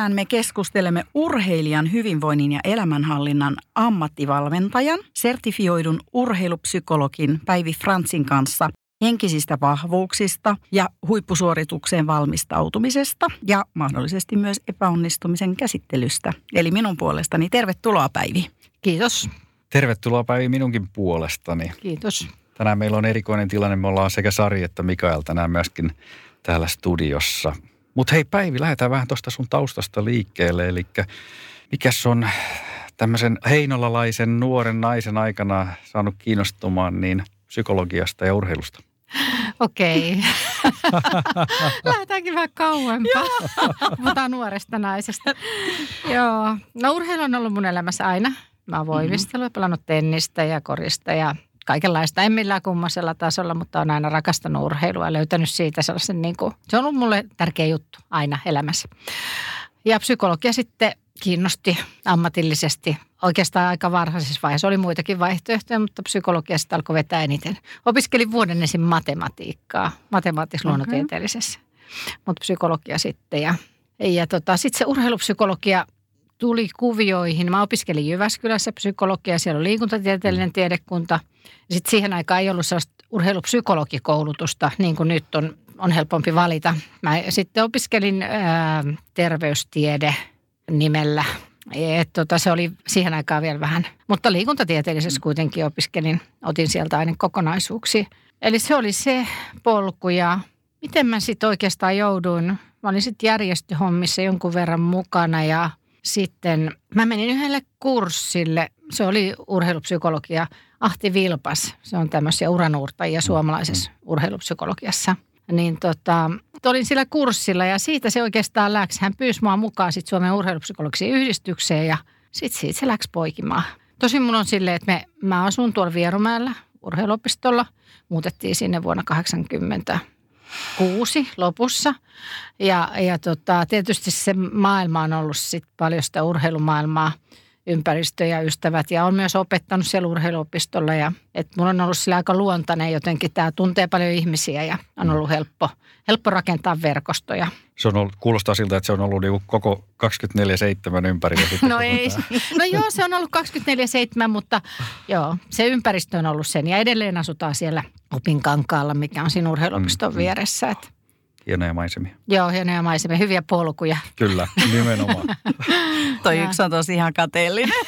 Tänään me keskustelemme urheilijan hyvinvoinnin ja elämänhallinnan ammattivalmentajan, sertifioidun urheilupsykologin Päivi Fransin kanssa henkisistä vahvuuksista ja huippusuoritukseen valmistautumisesta ja mahdollisesti myös epäonnistumisen käsittelystä. Eli minun puolestani tervetuloa Päivi. Kiitos. Tervetuloa Päivi minunkin puolestani. Kiitos. Tänään meillä on erikoinen tilanne. Me ollaan sekä Sari että Mikael tänään myöskin täällä studiossa. Mutta hei Päivi, lähdetään vähän tuosta sun taustasta liikkeelle. Eli mikä on tämmöisen heinolalaisen nuoren naisen aikana saanut kiinnostumaan niin psykologiasta ja urheilusta? Okei. Lähdetäänkin vähän kauempaa. Puhutaan nuoresta naisesta. Joo. No urheilu on ollut mun elämässä aina. Mä oon voimistellut ja pelannut tennistä ja korista ja kaikenlaista. En millään kummasella tasolla, mutta on aina rakastanut urheilua ja löytänyt siitä sellaisen, niin kuin, se on ollut mulle tärkeä juttu aina elämässä. Ja psykologia sitten kiinnosti ammatillisesti oikeastaan aika varhaisessa vaiheessa. Oli muitakin vaihtoehtoja, mutta psykologiasta alkoi vetää eniten. Opiskelin vuoden ensin matematiikkaa, matemaattis-luonnontieteellisessä, okay. mutta psykologia sitten. Ja, ja tota, sitten se urheilupsykologia tuli kuvioihin. Mä opiskelin Jyväskylässä psykologia, siellä on liikuntatieteellinen tiedekunta. Sitten siihen aikaan ei ollut sellaista urheilupsykologikoulutusta, niin kuin nyt on, on helpompi valita. Mä sitten opiskelin ää, terveystiede nimellä. Et tota, se oli siihen aikaan vielä vähän, mutta liikuntatieteellisessä kuitenkin opiskelin, otin sieltä aina kokonaisuuksia. Eli se oli se polku ja miten mä sitten oikeastaan jouduin, mä olin sitten järjestöhommissa jonkun verran mukana ja sitten mä menin yhdelle kurssille, se oli urheilupsykologia, Ahti Vilpas, se on tämmöisiä uranuurtajia suomalaisessa urheilupsykologiassa. Niin tota, olin sillä kurssilla ja siitä se oikeastaan läks. Hän pyysi mua mukaan sitten Suomen urheilupsykologisiin yhdistykseen ja sitten siitä se läks poikimaan. Tosin mun on silleen, että me, mä asun tuolla Vierumäellä urheiluopistolla. Muutettiin sinne vuonna 80 kuusi lopussa. Ja, ja tota, tietysti se maailma on ollut sit paljon sitä urheilumaailmaa, ympäristö ja ystävät. Ja on myös opettanut siellä urheiluopistolla. Ja, et mulla on ollut sillä aika luontainen jotenkin. Tämä tuntee paljon ihmisiä ja on ollut helppo, helppo rakentaa verkostoja. Se on ollut, kuulostaa siltä, että se on ollut niinku koko 24-7 ympärillä. no ei, no joo se on ollut 24-7, mutta joo, se ympäristö on ollut sen. Ja edelleen asutaan siellä Opinkankaalla, mikä on siinä urheiluopiston mm, vieressä. Että hienoja maisemia. Joo, hienoja maisemia, hyviä polkuja. Kyllä, nimenomaan. Toi yksi on tosi ihan kateellinen.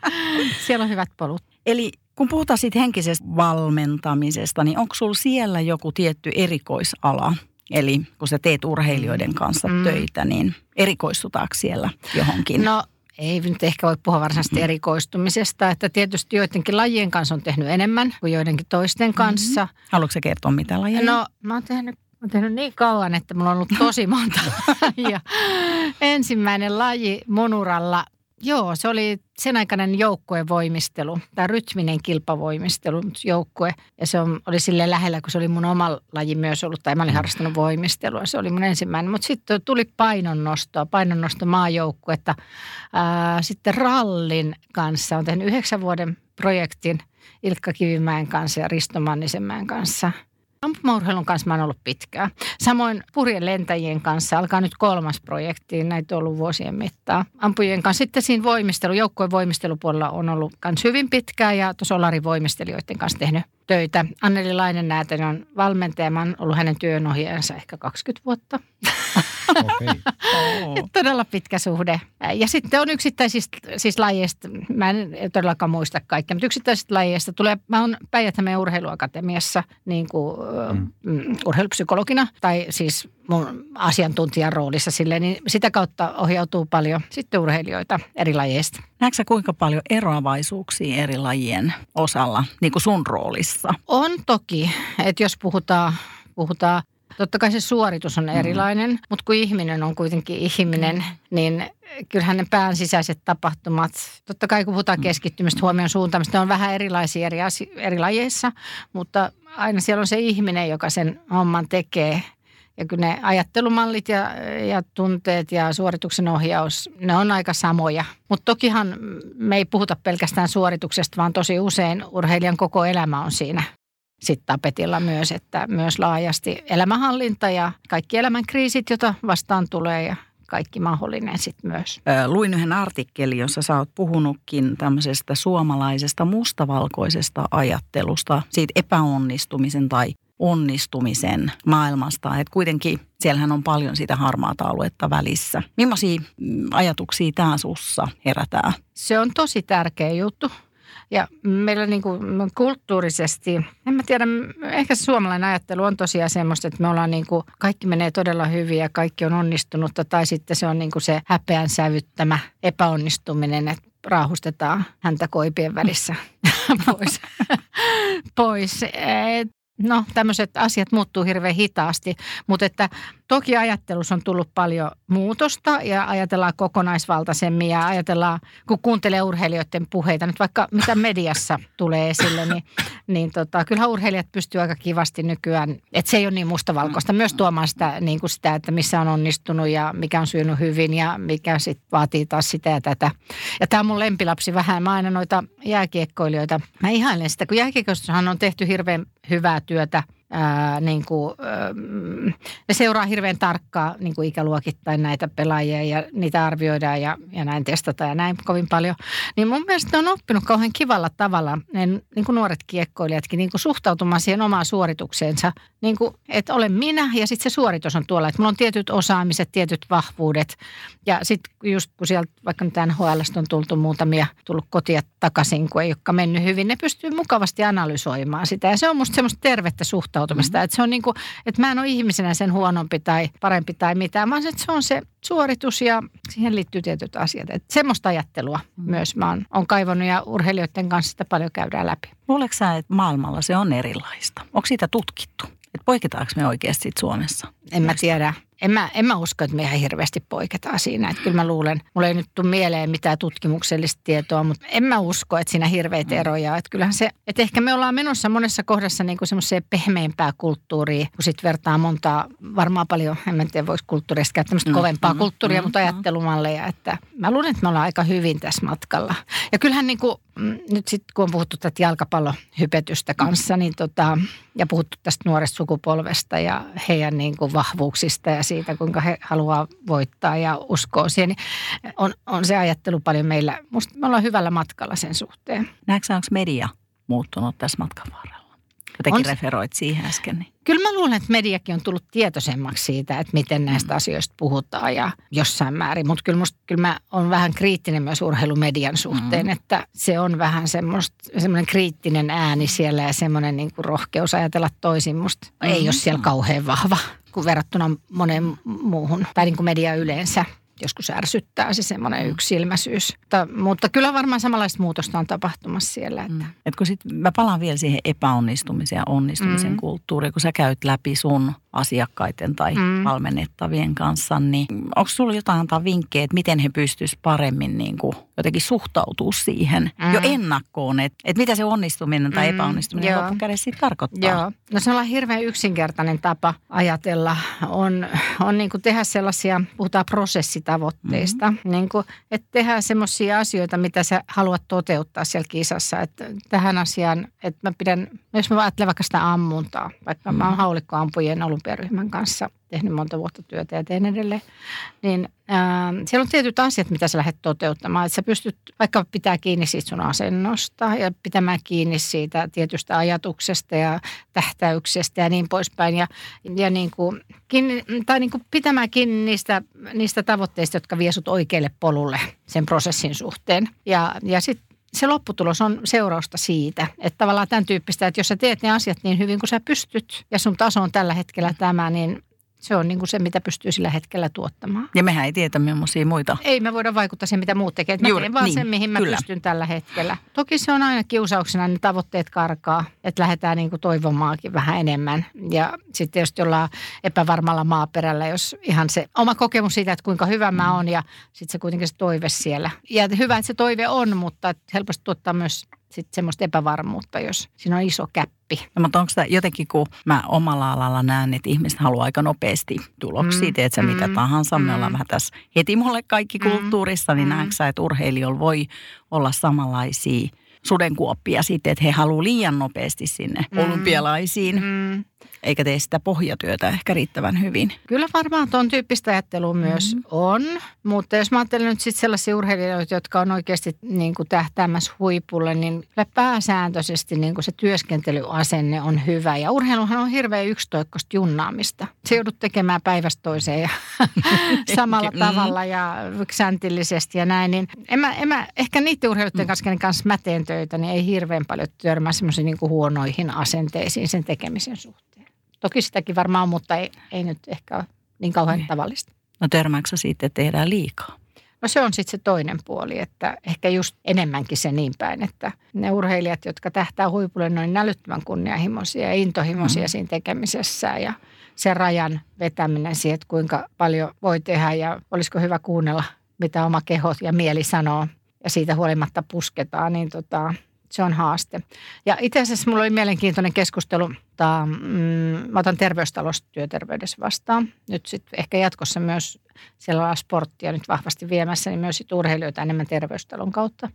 Siellä on hyvät polut. Eli kun puhutaan siitä henkisestä valmentamisesta, niin onko sulla siellä joku tietty erikoisala? Eli kun sä teet urheilijoiden kanssa mm. töitä, niin erikoistutaanko siellä johonkin? No ei nyt ehkä voi puhua varsinaisesti mm. erikoistumisesta, että tietysti joidenkin lajien kanssa on tehnyt enemmän kuin joidenkin toisten kanssa. Mm-hmm. Haluatko kertoa mitä lajeja? No mä oon tehnyt olen tehnyt niin kauan, että mulla on ollut tosi monta lajia. Ensimmäinen laji monuralla, joo, se oli sen aikainen joukkuevoimistelu, tämä rytminen kilpavoimistelu, joukkue. Ja se on, oli sille lähellä, kun se oli mun oma laji myös ollut, tai mä olin harrastanut voimistelua. Se oli mun ensimmäinen, mutta sitten tuli painonnostoa, painonnosto maajoukkuetta. Ää, sitten rallin kanssa, on tehnyt yhdeksän vuoden projektin Ilkka Kivimäen kanssa ja Risto Mannisenmäen kanssa – Ampumaurheilun kanssa mä oon ollut pitkään. Samoin purjen lentäjien kanssa alkaa nyt kolmas projekti, näitä on ollut vuosien mittaan. Ampujien kanssa sitten siinä voimistelu, joukkojen voimistelupuolella on ollut myös hyvin pitkään ja tuossa Olari voimistelijoiden kanssa tehnyt töitä. Anneli Lainen Näätänen on valmentaja. Mä oon ollut hänen työnohjaajansa ehkä 20 vuotta. Okay. Oh. Todella pitkä suhde. Ja sitten on yksittäisistä siis lajeista, mä en todellakaan muista kaikkea, mutta yksittäisistä lajeista tulee, mä oon päijät urheiluakatemiassa niin kuin, mm. urheilupsykologina, tai siis mun asiantuntijan roolissa sille, niin sitä kautta ohjautuu paljon sitten urheilijoita eri lajeista. Näetkö kuinka paljon eroavaisuuksia eri lajien osalla, niin kuin sun roolissa? On toki, että jos puhutaan, puhutaan Totta kai se suoritus on mm. erilainen, mm. mutta kun ihminen on kuitenkin ihminen, mm. niin kyllähän ne pään sisäiset tapahtumat, totta kai kun puhutaan mm. keskittymistä, huomion suuntaamista, ne on vähän erilaisia eri, asi- eri lajeissa, mutta aina siellä on se ihminen, joka sen homman tekee. Ja kyllä ne ajattelumallit ja, ja tunteet ja suorituksen ohjaus, ne on aika samoja. Mutta tokihan me ei puhuta pelkästään suorituksesta, vaan tosi usein urheilijan koko elämä on siinä sitten tapetilla myös, että myös laajasti elämänhallinta ja kaikki elämän kriisit, joita vastaan tulee ja kaikki mahdollinen sitten myös. Luin yhden artikkelin, jossa sä oot puhunutkin tämmöisestä suomalaisesta mustavalkoisesta ajattelusta, siitä epäonnistumisen tai onnistumisen maailmasta. Että kuitenkin siellähän on paljon sitä harmaata aluetta välissä. Millaisia mm, ajatuksia tämä sussa herätää? Se on tosi tärkeä juttu. Ja meillä niin kuin kulttuurisesti, en mä tiedä, ehkä se suomalainen ajattelu on tosiaan semmoista, että me ollaan niin kuin, kaikki menee todella hyvin ja kaikki on onnistunutta. Tai sitten se on niin kuin se häpeän sävyttämä epäonnistuminen, että raahustetaan häntä koipien välissä pois. pois. No tämmöiset asiat muuttuu hirveän hitaasti, mutta että toki ajattelussa on tullut paljon muutosta ja ajatellaan kokonaisvaltaisemmin ja ajatellaan, kun kuuntelee urheilijoiden puheita, nyt vaikka mitä mediassa tulee esille, niin, niin tota, kyllähän urheilijat pystyy aika kivasti nykyään, että se ei ole niin mustavalkoista, myös tuomaan sitä, niin kuin sitä, että missä on onnistunut ja mikä on syönyt hyvin ja mikä sitten vaatii taas sitä ja tätä. Ja tämä on mun lempilapsi vähän, mä aina noita jääkiekkoilijoita, mä ihailen sitä, kun jääkiekkoissahan on tehty hirveän hyvää työtä – ää, niin kuin, ää, ne seuraa hirveän tarkkaa niin kuin ikäluokittain näitä pelaajia ja niitä arvioidaan ja, ja näin testataan ja näin kovin paljon. Niin mun mielestä ne on oppinut kauhean kivalla tavalla, ne, niin kuin nuoret kiekkoilijatkin, niin kuin suhtautumaan siihen omaan suoritukseensa. Niin kuin, että olen minä ja sitten se suoritus on tuolla, että mulla on tietyt osaamiset, tietyt vahvuudet. Ja sitten just kun sieltä vaikka nyt NHL on tultu muutamia, tullut kotia takaisin, kun ei olekaan mennyt hyvin, ne pystyy mukavasti analysoimaan sitä. Ja se on musta semmoista tervettä suhtautumista suhtautumista. Mm-hmm. Että se on niin kuin, että mä en ole ihmisenä sen huonompi tai parempi tai mitään, vaan että se on se suoritus ja siihen liittyy tietyt asiat. Että semmoista ajattelua mm-hmm. myös mä oon, on kaivannut ja urheilijoiden kanssa sitä paljon käydään läpi. Luuletko sä, että maailmalla se on erilaista? Onko siitä tutkittu? Että poiketaanko me oikeasti Suomessa? En mä tiedä en mä, en mä usko, että me ihan hirveästi poiketaan siinä. Että kyllä mä luulen, mulla ei nyt tule mieleen mitään tutkimuksellista tietoa, mutta en mä usko, että siinä hirveitä mm. eroja. Että kyllähän se, että ehkä me ollaan menossa monessa kohdassa niin kuin semmoiseen pehmeämpää kulttuuriin, kun sitten vertaa montaa, varmaan paljon, en tiedä voisi kulttuurista käyttää tämmöistä mm, kovempaa mm, kulttuuria, mm, mutta mm. ajattelumalleja, että mä luulen, että me ollaan aika hyvin tässä matkalla. Ja kyllähän niin kuin, mm, nyt sitten kun on puhuttu tätä jalkapallohypetystä kanssa, niin tota, ja puhuttu tästä nuoresta sukupolvesta ja heidän niin kuin vahvuuksista ja siitä, kuinka he haluaa voittaa ja uskoo siihen, niin on, on se ajattelu paljon meillä. Musta me ollaan hyvällä matkalla sen suhteen. Näetkö onko media muuttunut tässä matkan varrella? Jotenkin on, referoit siihen äsken. Niin. Kyllä mä luulen, että mediakin on tullut tietoisemmaksi siitä, että miten näistä mm. asioista puhutaan ja jossain määrin. Mutta kyllä, musta, kyllä mä olen vähän kriittinen myös urheilumedian suhteen, mm. että se on vähän semmoinen kriittinen ääni siellä ja semmoinen niin rohkeus ajatella toisin. Musta mm. ei ole siellä kauhean vahva kuin verrattuna moneen muuhun, tai niin kuin media yleensä joskus ärsyttää se semmoinen yksilmäisyys. Mutta, mutta kyllä varmaan samanlaista muutosta on tapahtumassa siellä. Että. Mm. Et kun sit, mä palaan vielä siihen epäonnistumisen ja onnistumisen mm. kulttuuriin, kun sä käyt läpi sun asiakkaiden tai mm. valmennettavien kanssa, niin onko sulla jotain antaa vinkkejä, että miten he pystyisivät paremmin niin kuin jotenkin suhtautua siihen mm. jo ennakkoon, että, että mitä se onnistuminen tai mm. epäonnistuminen mm. loppukädessä sitten tarkoittaa? Joo. No se on hirveän yksinkertainen tapa ajatella, on, on niin kuin tehdä sellaisia, puhutaan prosessitavoitteista, mm. niin kuin, että tehdä semmoisia asioita, mitä sä haluat toteuttaa siellä kisassa, että tähän asiaan, että mä pidän, jos mä ajattelen vaikka sitä ammuntaa, vaikka mm. mä oon haulikkoampujen ollut olympiaryhmän kanssa tehnyt monta vuotta työtä ja teen edelleen, niin ää, ähm, siellä on tietyt asiat, mitä sä lähdet toteuttamaan. Että sä pystyt vaikka pitää kiinni siitä sun asennosta ja pitämään kiinni siitä tietystä ajatuksesta ja tähtäyksestä ja niin poispäin. Ja, ja niin kuin, kiinni, tai niin kuin pitämään kiinni niistä, niistä tavoitteista, jotka vie sut oikealle polulle sen prosessin suhteen. Ja, ja sitten se lopputulos on seurausta siitä, että tavallaan tämän tyyppistä, että jos sä teet ne asiat niin hyvin kuin sä pystyt ja sun taso on tällä hetkellä tämä, niin se on niin kuin se, mitä pystyy sillä hetkellä tuottamaan. Ja mehän ei tiedä millaisia muita. Ei me voida vaikuttaa siihen, mitä muut tekevät. Mä Juuri, teen vaan niin, sen, mihin mä kyllä. pystyn tällä hetkellä. Toki se on aina kiusauksena, ne tavoitteet karkaa, että lähdetään niin kuin toivomaakin vähän enemmän. Ja sitten jos ollaan epävarmalla maaperällä, jos ihan se oma kokemus siitä, että kuinka hyvä mä oon ja sitten se kuitenkin se toive siellä. Ja hyvä, että se toive on, mutta helposti tuottaa myös sitten semmoista epävarmuutta, jos siinä on iso käppi. No, mutta onko tämä jotenkin, kun mä omalla alalla näen, että ihmiset haluaa aika nopeasti tuloksia, mm. teet sä mm. mitä tahansa, mm. me ollaan vähän tässä heti mulle kaikki mm. kulttuurissa, niin mm. näetkö sä, että urheilijoilla voi olla samanlaisia sudenkuoppia sitten, että he haluaa liian nopeasti sinne mm. olympialaisiin. Mm. Eikä tee sitä pohjatyötä ehkä riittävän hyvin. Kyllä varmaan tuon tyyppistä ajattelua myös mm. on, mutta jos mä ajattelen nyt sitten sellaisia urheilijoita, jotka on oikeasti niin kuin tähtäämässä huipulle, niin pääsääntöisesti niin kuin se työskentelyasenne on hyvä. Ja urheiluhan on hirveän yksitoikkoista junnaamista. Se joudut tekemään päivästä toiseen ja samalla mm. tavalla ja säntillisesti ja näin. Niin en mä, en mä, ehkä niiden urheilijoiden kanssa, kenen kanssa mä teen töitä, niin ei hirveän paljon törmää semmoisiin niin huonoihin asenteisiin sen tekemisen suhteen. Toki sitäkin varmaan, mutta ei, ei nyt ehkä ole niin kauhean niin. tavallista. No törmääkö siitä, että tehdään liikaa? No se on sitten se toinen puoli, että ehkä just enemmänkin se niin päin, että ne urheilijat, jotka tähtää huipulle, ne on älyttömän kunnianhimoisia ja intohimoisia mm. siinä tekemisessä ja se rajan vetäminen siihen, että kuinka paljon voi tehdä ja olisiko hyvä kuunnella, mitä oma keho ja mieli sanoo ja siitä huolimatta pusketaan, niin tota, se on haaste. Ja itse asiassa mulla oli mielenkiintoinen keskustelu, mutta, mm, otan terveystalosta työterveydessä vastaan. Nyt sitten ehkä jatkossa myös siellä on sporttia nyt vahvasti viemässä, niin myös urheilijoita enemmän terveystalon kautta.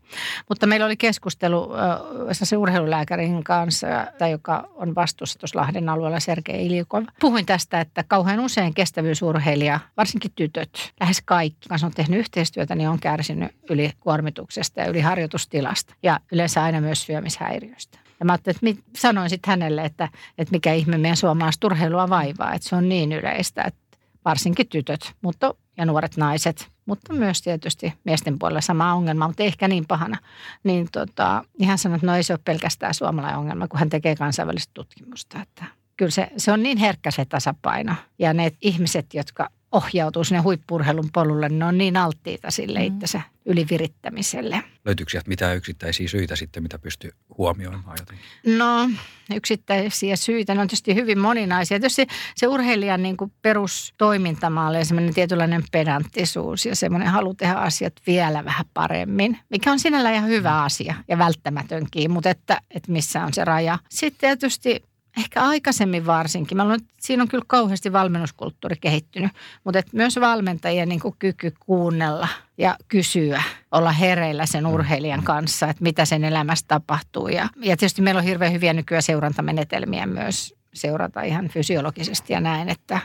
Mutta meillä oli keskustelu äh, se urheilulääkärin kanssa, tai joka on vastuussa tuossa Lahden alueella, Sergei Iljukov. Puhuin tästä, että kauhean usein kestävyysurheilija, varsinkin tytöt, lähes kaikki, kanssa on tehnyt yhteistyötä, niin on kärsinyt yli kuormituksesta ja yli harjoitustilasta ja yleensä aina myös syömishäiriöistä. Ja mä että sanoin sitten hänelle, että, että mikä ihme meidän suomalaista urheilua vaivaa, että se on niin yleistä, että varsinkin tytöt mutta, ja nuoret naiset, mutta myös tietysti miesten puolella sama ongelma, mutta ehkä niin pahana. Niin tota, ihan sanoi, että no ei se ole pelkästään suomalainen ongelma, kun hän tekee kansainvälistä tutkimusta. Että kyllä se, se on niin herkkä se tasapaino. Ja ne ihmiset, jotka ohjautuu sinne huippurheilun polulle, niin ne on niin alttiita sille mm. itsensä ylivirittämiselle. Löytyykö sieltä mitään yksittäisiä syitä sitten, mitä pystyy huomioimaan jotenkin? No yksittäisiä syitä, ne on tietysti hyvin moninaisia. Tietysti se urheilijan niin kuin perustoimintamalli ja semmoinen tietynlainen pedanttisuus ja semmoinen halu tehdä asiat vielä vähän paremmin, mikä on sinällä ihan hyvä mm. asia ja välttämätönkin, mutta että, että missä on se raja. Sitten tietysti Ehkä aikaisemmin varsinkin. Mä luulen, että siinä on kyllä kauheasti valmennuskulttuuri kehittynyt, mutta että myös valmentajien niin kyky kuunnella ja kysyä, olla hereillä sen mm. urheilijan kanssa, että mitä sen elämässä tapahtuu. Ja, ja tietysti meillä on hirveän hyviä nykyään seurantamenetelmiä myös seurata ihan fysiologisesti ja näin, että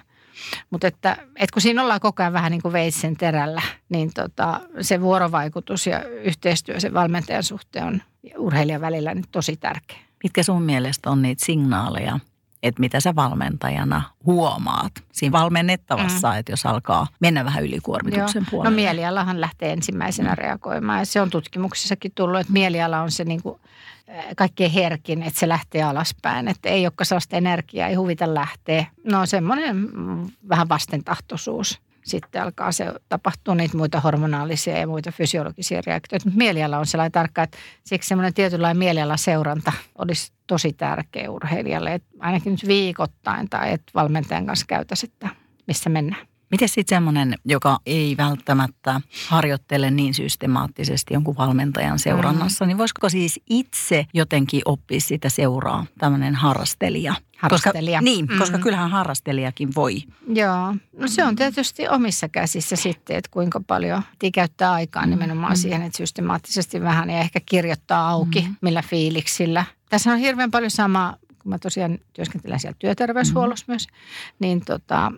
mutta että, että kun siinä ollaan koko ajan vähän niin kuin veitsen terällä, niin tota, se vuorovaikutus ja yhteistyö sen valmentajan suhteen on urheilijan välillä niin tosi tärkeä. Mitkä sun mielestä on niitä signaaleja, että mitä sä valmentajana huomaat siinä valmennettavassa, mm. että jos alkaa mennä vähän ylikuormituksen Joo. No puolelle? No mielialahan lähtee ensimmäisenä mm. reagoimaan ja se on tutkimuksissakin tullut, että mieliala on se niin kuin kaikkein herkin, että se lähtee alaspäin. Että ei olekaan sellaista energiaa, ei huvita lähteä. No semmoinen vähän vastentahtoisuus sitten alkaa se tapahtua niitä muita hormonaalisia ja muita fysiologisia reaktioita. Mutta mieliala on sellainen tarkka, että siksi semmoinen tietynlainen mielialaseuranta olisi tosi tärkeä urheilijalle. Että ainakin nyt viikoittain tai että valmentajan kanssa käytäisi, että missä mennään. Miten sitten semmoinen, joka ei välttämättä harjoittele niin systemaattisesti jonkun valmentajan seurannassa, mm. niin voisiko siis itse jotenkin oppia sitä seuraa, tämmöinen harrastelija? Harrastelija. Koska, niin, mm. koska kyllähän harrastelijakin voi. Joo, no se on tietysti omissa käsissä sitten, että kuinka paljon käyttää aikaa nimenomaan mm. siihen, että systemaattisesti vähän ja ehkä kirjoittaa auki, mm. millä fiiliksillä. Tässä on hirveän paljon samaa kun mä tosiaan työskentelen siellä työterveyshuollossa mm. myös, niin tota,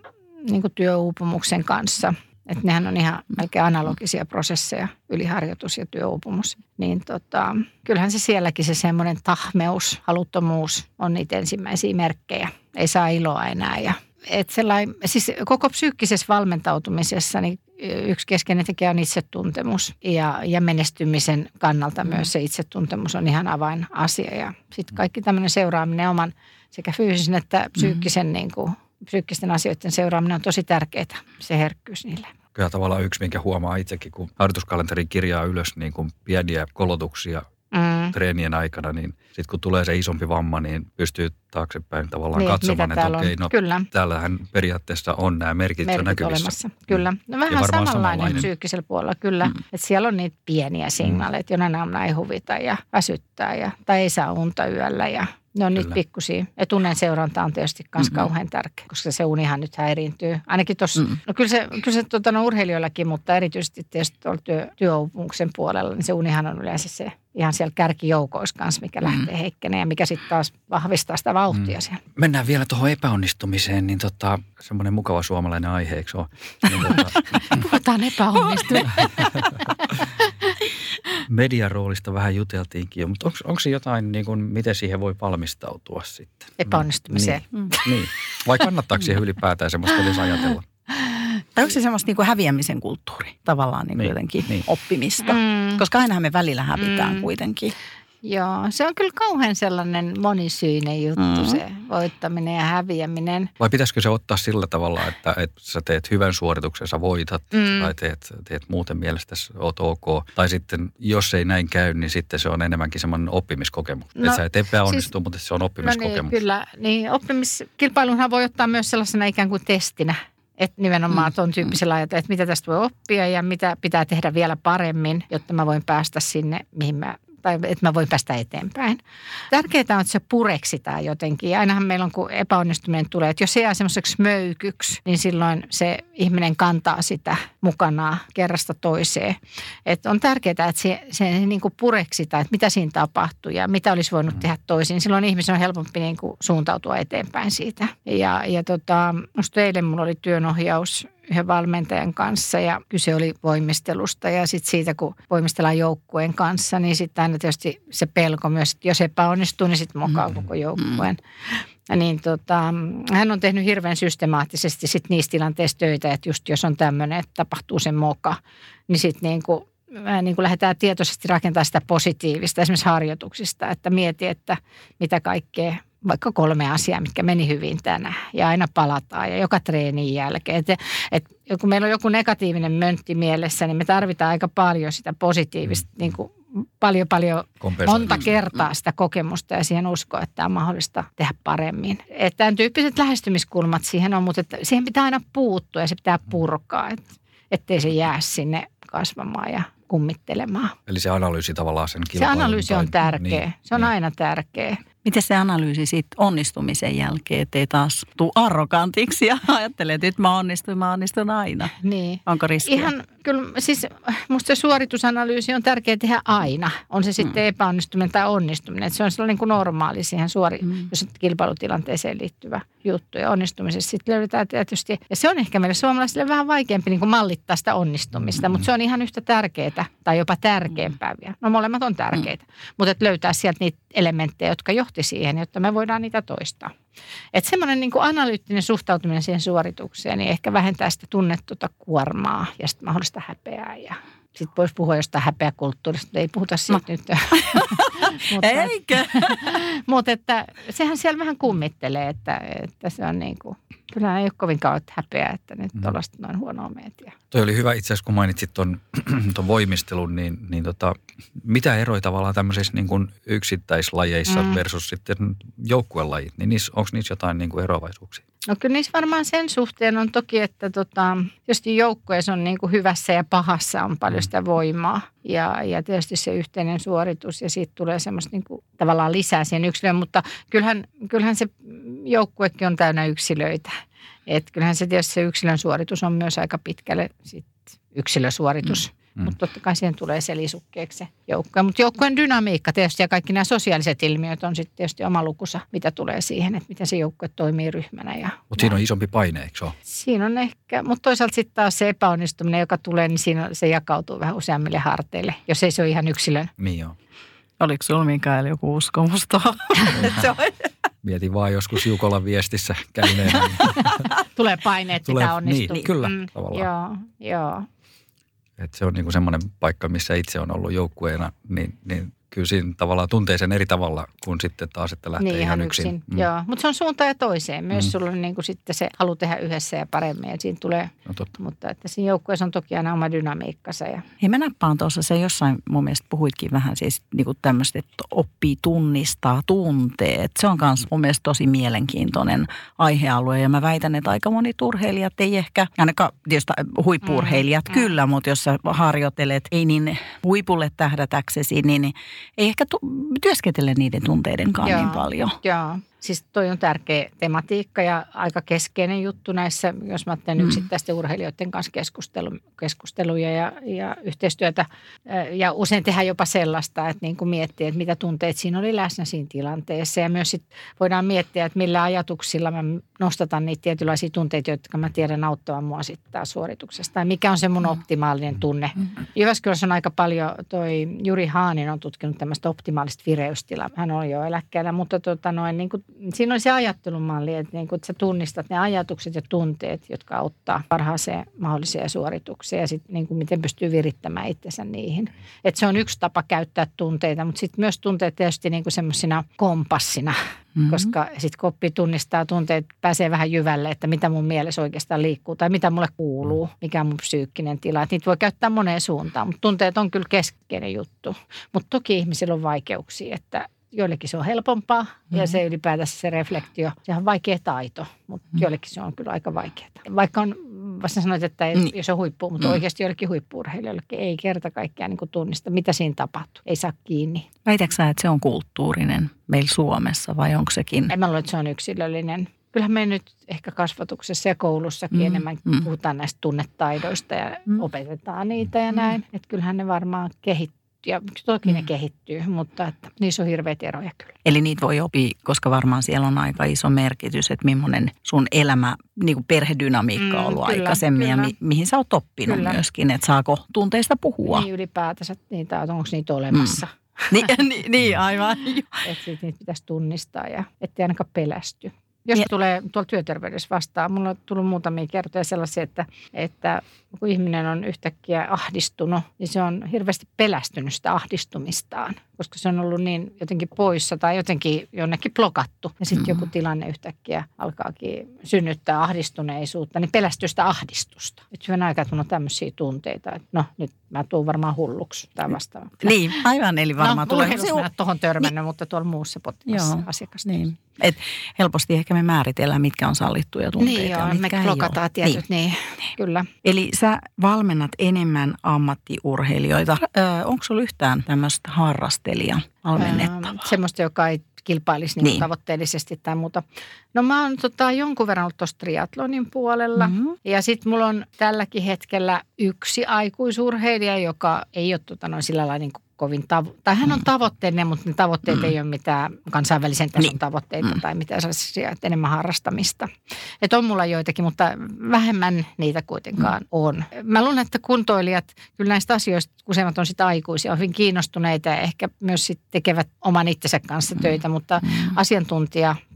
niin kuin työuupumuksen kanssa. Että nehän on ihan melkein analogisia prosesseja, yliharjoitus ja työuupumus. Niin tota, kyllähän se sielläkin se semmoinen tahmeus, haluttomuus on niitä ensimmäisiä merkkejä. Ei saa iloa enää. Ja, et sellainen, siis koko psyykkisessä valmentautumisessa niin yksi keskeinen tekijä on itsetuntemus ja, ja menestymisen kannalta mm. myös se itsetuntemus on ihan avainasia. Ja sitten kaikki tämmöinen seuraaminen oman sekä fyysisen että psyykkisen mm. niin kuin, psyykkisten asioiden seuraaminen on tosi tärkeää, se herkkyys niille. Kyllä tavallaan yksi, minkä huomaa itsekin, kun harjoituskalenteri kirjaa ylös niin kuin pieniä kolotuksia mm. treenien aikana, niin sitten kun tulee se isompi vamma, niin pystyy taaksepäin tavallaan niin, katsomaan, että okei, no Kyllä. täällähän periaatteessa on nämä merkit, merkit näkyvissä. Olemassa. Kyllä. No vähän samanlainen, samanlainen psyykkisellä puolella, kyllä. Mm. Että siellä on niitä pieniä signaaleja, mm. että jonain aamuna ei huvita ja väsyttää ja, tai ei saa unta yöllä ja Ne on Kyllä. niitä pikkusia. Ja tunnen seuranta on tietysti myös Mm-mm. kauhean tärkeä, koska se unihan nyt häiriintyy. Ainakin tuossa, Mm. no kyllä se, kyllä se tota, no, urheilijoillakin, mutta erityisesti tietysti tuolla työ, työuupumuksen puolella, niin se unihan on yleensä se ihan siellä kärkijoukoissa kanssa, mikä Mm. lähtee heikkeneen ja mikä sitten taas vahvistaa sitä vauhtia Mm. siellä. Mennään vielä tuohon epäonnistumiseen, niin tota, semmoinen mukava suomalainen aihe, eikö ole? Niin tota, Puhutaan epäonnistumista. median roolista vähän juteltiinkin jo, mutta onko se jotain, niin kuin, miten siihen voi valmistautua sitten? Epäonnistumiseen. Niin, niin. Vai kannattaako siihen ylipäätään semmoista edes ajatella? Tai onko se semmoista niin kuin häviämisen kulttuuri, tavallaan niin kuin Niin, jotenkin niin. oppimista? Mm. Koska ainahan me välillä hävitään Mm. kuitenkin. Joo, se on kyllä kauhean sellainen monisyinen juttu, Mm. mm. se voittaminen ja häviäminen. Vai pitäisikö se ottaa sillä tavalla, että, että sä teet hyvän suorituksen, sä voitat Mm. tai teet, teet muuten mielestäsi oot ok. Tai sitten jos ei näin käy, niin sitten se on enemmänkin semmoinen oppimiskokemus. No, No, että sä et epäonnistu, mutta se on No oppimiskokemus. niin, kyllä. Niin, oppimiskilpailunhan voi ottaa myös sellaisena ikään kuin testinä. Että nimenomaan Mm, tuon tyyppisellä ajatella, että mitä tästä voi oppia ja mitä pitää tehdä vielä paremmin, jotta mä voin päästä sinne, mihin mä tai että mä voin päästä eteenpäin. Tärkeää on, että se pureksitaan jotenkin. Ainahan meillä on, kun epäonnistuminen tulee, että jos se jää semmoiseksi möykyksi, niin silloin se ihminen kantaa sitä mukanaan kerrasta toiseen. Että on tärkeää, että se, se niin kuin pureksitaan, että mitä siinä tapahtuu ja mitä olisi voinut tehdä toisin. Silloin ihmisen on helpompi niin kuin suuntautua eteenpäin siitä. Ja, ja tota, musta eilen mulla oli työnohjaus yhden valmentajan kanssa ja kyse oli voimistelusta ja sitten siitä, kun voimistellaan joukkueen kanssa, niin sitten aina tietysti se pelko myös, että jos epäonnistuu, niin sitten mokaa koko joukkueen. Ja Niin tota, hän on tehnyt hirveän systemaattisesti sit niissä tilanteissa töitä, että just jos on tämmöinen, että tapahtuu se moka, niin sitten niin kuin, niin kuin lähdetään tietoisesti rakentamaan sitä positiivista esimerkiksi harjoituksista, että mieti, että mitä kaikkea vaikka kolme asiaa, mitkä meni hyvin tänään ja aina palataan ja joka treenin jälkeen. Et, et, kun meillä on joku negatiivinen möntti mielessä, niin me tarvitaan aika paljon sitä positiivista, niin kuin paljon paljon monta kertaa sitä kokemusta ja siihen uskoa, että tämä on mahdollista tehdä paremmin. Että tämän tyyppiset lähestymiskulmat siihen on, mutta että siihen pitää aina puuttua ja se pitää purkaa, et, ettei se jää sinne kasvamaan ja kummittelemaan. Eli se analyysi tavallaan sen Se kilpailun analyysi on tai- tärkeä. Niin, Se on niin. aina tärkeä. Miten se analyysi siitä onnistumisen jälkeen, ettei taas tuu arrogantiksi ja ajattelee, että nyt mä onnistuin, mä onnistun aina. Niin. Onko riskiä? Ihan, kyllä siis musta se suoritusanalyysi on tärkeää tehdä aina. On se sitten Mm. epäonnistuminen tai onnistuminen. Että se on sellainen niin kuin normaali siihen suori, Mm. jos on kilpailutilanteeseen liittyvä juttu. Ja onnistumisessa sitten löydetään tietysti, ja se on ehkä meille suomalaisille vähän vaikeampi niin kuin mallittaa sitä onnistumista, mutta se on ihan yhtä tärkeää tai jopa tärkeämpää vielä. No molemmat on tärkeitä, mutta että löytää sieltä niitä elementtejä, jotka johti siihen, jotta me voidaan niitä toistaa. Että semmoinen niin analyyttinen suhtautuminen siihen suoritukseen, niin ehkä vähentää sitä tunnettuta kuormaa ja sitten mahdollista häpeää. Ja sitten voisi puhua jostain häpeäkulttuurista, mutta ei puhuta siitä no. nyt. mutta, Eikö? mutta että sehän siellä vähän kummittelee, että, että se on niin kuin, kyllä ei ole kovin kauan häpeää, että nyt Mm. tuollaista noin huonoa meetiä. Toi oli hyvä itse asiassa, kun mainitsit ton, ton voimistelun, niin, niin tota, mitä eroja tavallaan tämmöisissä niin kuin yksittäislajeissa Mm. mm. versus sitten joukkuelajit, niin niissä, onko niissä jotain niin kuin eroavaisuuksia? No kyllä niissä varmaan sen suhteen on toki, että tota, tietysti joukkueessa on niin kuin hyvässä ja pahassa on paljon Mm. sitä voimaa. Ja, ja tietysti se yhteinen suoritus ja siitä tulee semmoista niin kuin, tavallaan lisää siihen yksilöön. Mutta kyllähän, kyllähän se joukkuekin on täynnä yksilöitä. Et kyllähän se tietysti se yksilön suoritus on myös aika pitkälle sit yksilösuoritus. Mm. Mm. Mutta totta kai siihen tulee selisukkeeksi se joukkue. Mutta joukkueen dynamiikka tietysti ja kaikki nämä sosiaaliset ilmiöt on sitten tietysti oma lukusa, mitä tulee siihen, että miten se joukkue toimii ryhmänä. Ja Mutta siinä on isompi paine, eikö se ole? Siinä on ehkä, mutta toisaalta sitten taas se epäonnistuminen, joka tulee, niin siinä se jakautuu vähän useammille harteille, jos ei se ole ihan yksilön. Niin joo. Oliko sulla Mikael joku uskomus tuohon? Mietin vaan joskus Jukolan viestissä käyneenä. Niin, Tulee paineet, Tulee- pitää onnistua. niin, kyllä, tavallaan. Joo, joo. että se on niin kuin semmoinen paikka, missä itse on ollut joukkueena, niin, niin kyllä siinä tavallaan tuntee sen eri tavalla kuin sitten taas, että lähtee Niin ihan yksin. yksin. Joo, mutta se on suuntaan ja toiseen. Myös Mm. mm. sulla on niin kuin sitten se halu tehdä yhdessä ja paremmin ja siinä tulee, No totta. mutta että siinä joukkueessa on toki aina oma dynamiikkansa. Ja, Hei mä nappaan tuossa, se jossain mun mielestä puhuitkin vähän siis niinku tämmöistä, että oppii tunnistaa tunteet. Se on myös mun mielestä tosi mielenkiintoinen aihealue ja mä väitän, että aika moni urheilijat ei ehkä, ainakaan tietysti huippuurheilijat Mm, mm, kyllä, mutta jos sä harjoittelet ei niin huipulle tähdätäksesi, niin ei ehkä tu- työskentele niiden tunteidenkaan Joo. niin paljon. Joo, siis toi on tärkeä tematiikka ja aika keskeinen juttu näissä, jos mä ajattelen Mm. yksittäisten urheilijoiden kanssa keskustelu, keskusteluja ja, ja yhteistyötä. Ja usein tehdään jopa sellaista, että niin kuin miettii, että mitä tunteet siinä oli läsnä siinä tilanteessa. Ja myös sit voidaan miettiä, että millä ajatuksilla mä nostatan niitä tietynlaisia tunteita, jotka mä tiedän auttavan mua sitten suorituksesta. Tai mikä on se mun optimaalinen tunne. Jyväskylässä on aika paljon, toi Juri Haanin on tutkinut tämmöistä optimaalista vireystilaa. Hän on jo eläkkeellä, mutta tota noin, niin kuin, siinä on se ajattelumalli, että, niin kuin, että sä tunnistat ne ajatukset ja tunteet, jotka auttaa parhaaseen mahdolliseen suoritukseen ja sitten niin miten pystyy virittämään itsensä niihin. Et se on yksi tapa käyttää tunteita, mutta sitten myös tunteet tietysti niin semmoisina kompassina, Mhm. koska sitten kun oppii tunnistaa tunteet, pääsee vähän jyvälle, että mitä mun mielessä oikeastaan liikkuu tai mitä mulle kuuluu, mikä on mun psyykkinen tila. Et niitä voi käyttää moneen suuntaan, mutta tunteet on kyllä keskeinen juttu. Mutta toki ihmisillä on vaikeuksia, että joillekin se on helpompaa mm-hmm. ja se ylipäätänsä se reflektio, sehän on vaikea taito, mutta mm-hmm. joillekin se on kyllä aika vaikeaa. Vaikka on, vasta sanoit, että ei, Niin. jos on huippu, mutta Mm. oikeasti joillekin huippuurheilijoillekin ei kerta kaikkiaan niin tunnista, mitä siinä tapahtuu. Ei saa kiinni. Väitätkö sä, että se on kulttuurinen meillä Suomessa vai onko sekin? En mä luule, että se on yksilöllinen. Kyllähän me nyt ehkä kasvatuksessa ja koulussakin Mm, mm, enemmän mm. puhutaan näistä tunnetaidoista ja Mm. mm. opetetaan niitä ja Mm. näin. Että kyllähän ne varmaan kehittyy. Ja toki mm. ne Mm. kehittyy, mutta että niissä on hirveät eroja kyllä. Eli niitä voi oppia, koska varmaan siellä on aika iso merkitys, että millainen sun elämä, niin kuin perhedynamiikka on Mm, ollut kyllä, aikaisemmin ja kyllä. mi- mihin sä oot oppinut Kyllä. myöskin, että saako tunteista puhua. Niin ylipäätänsä, että niitä, onko niitä olemassa. Niin, niin, niin aivan. Että niitä pitäisi tunnistaa ja ettei ainakaan pelästy. Jos Ja- tulee tuolla työterveydessä vastaan, mulla on tullut muutamia kertoja sellaisia, että, että kun ihminen on yhtäkkiä ahdistunut, niin se on hirveästi pelästynyt sitä ahdistumistaan, koska se on ollut niin jotenkin poissa tai jotenkin jonnekin blokattu. Ja sitten Mm. joku tilanne yhtäkkiä alkaakin synnyttää ahdistuneisuutta, niin pelästyy sitä ahdistusta. Nyt hyvän aikaa, että on tämmöisiä tunteita, että no nyt mä tuun varmaan hulluksi tai vastaavaa. Niin, aivan. Eli varmaan no, tulee... mä en ole tuohon törmännyt, niin. mutta tuolla muussa potilaassa Joo, asiakasta. Niin. Et helposti ehkä me määritellään, mitkä on sallittuja tunteita Niin ja joo, me mitkä ei blokataan tietyt, niin. niin. kyllä. Eli sä valmennat enemmän ammattiurheilijoita. Ö, onko sulla yhtään tämmöistä harrastelijaa valmennettavaa? Ähm, semmoista, joka ei kilpailisi niin Niin. tavoitteellisesti tai muuta. No mä oon tota, jonkun verran ollut tuossa triatlonin puolella. Mhm. Ja sitten mulla on tälläkin hetkellä yksi aikuisurheilija, joka ei ole tota, noin sillä lailla niin kuin kovin tavo- tai hän on tavoitteinen, mutta ne tavoitteet Mm. ei ole mitään kansainvälisen tason Niin. tavoitteita Mm. tai mitään sellaisia, että enemmän harrastamista. Että on mulla joitakin, mutta vähemmän niitä kuitenkaan Mm. on. Mä luulen, että kuntoilijat, kyllä näistä asioista useimmat on sitä aikuisia, on hyvin kiinnostuneita ja ehkä myös sit tekevät oman itsensä kanssa töitä, mutta Mm.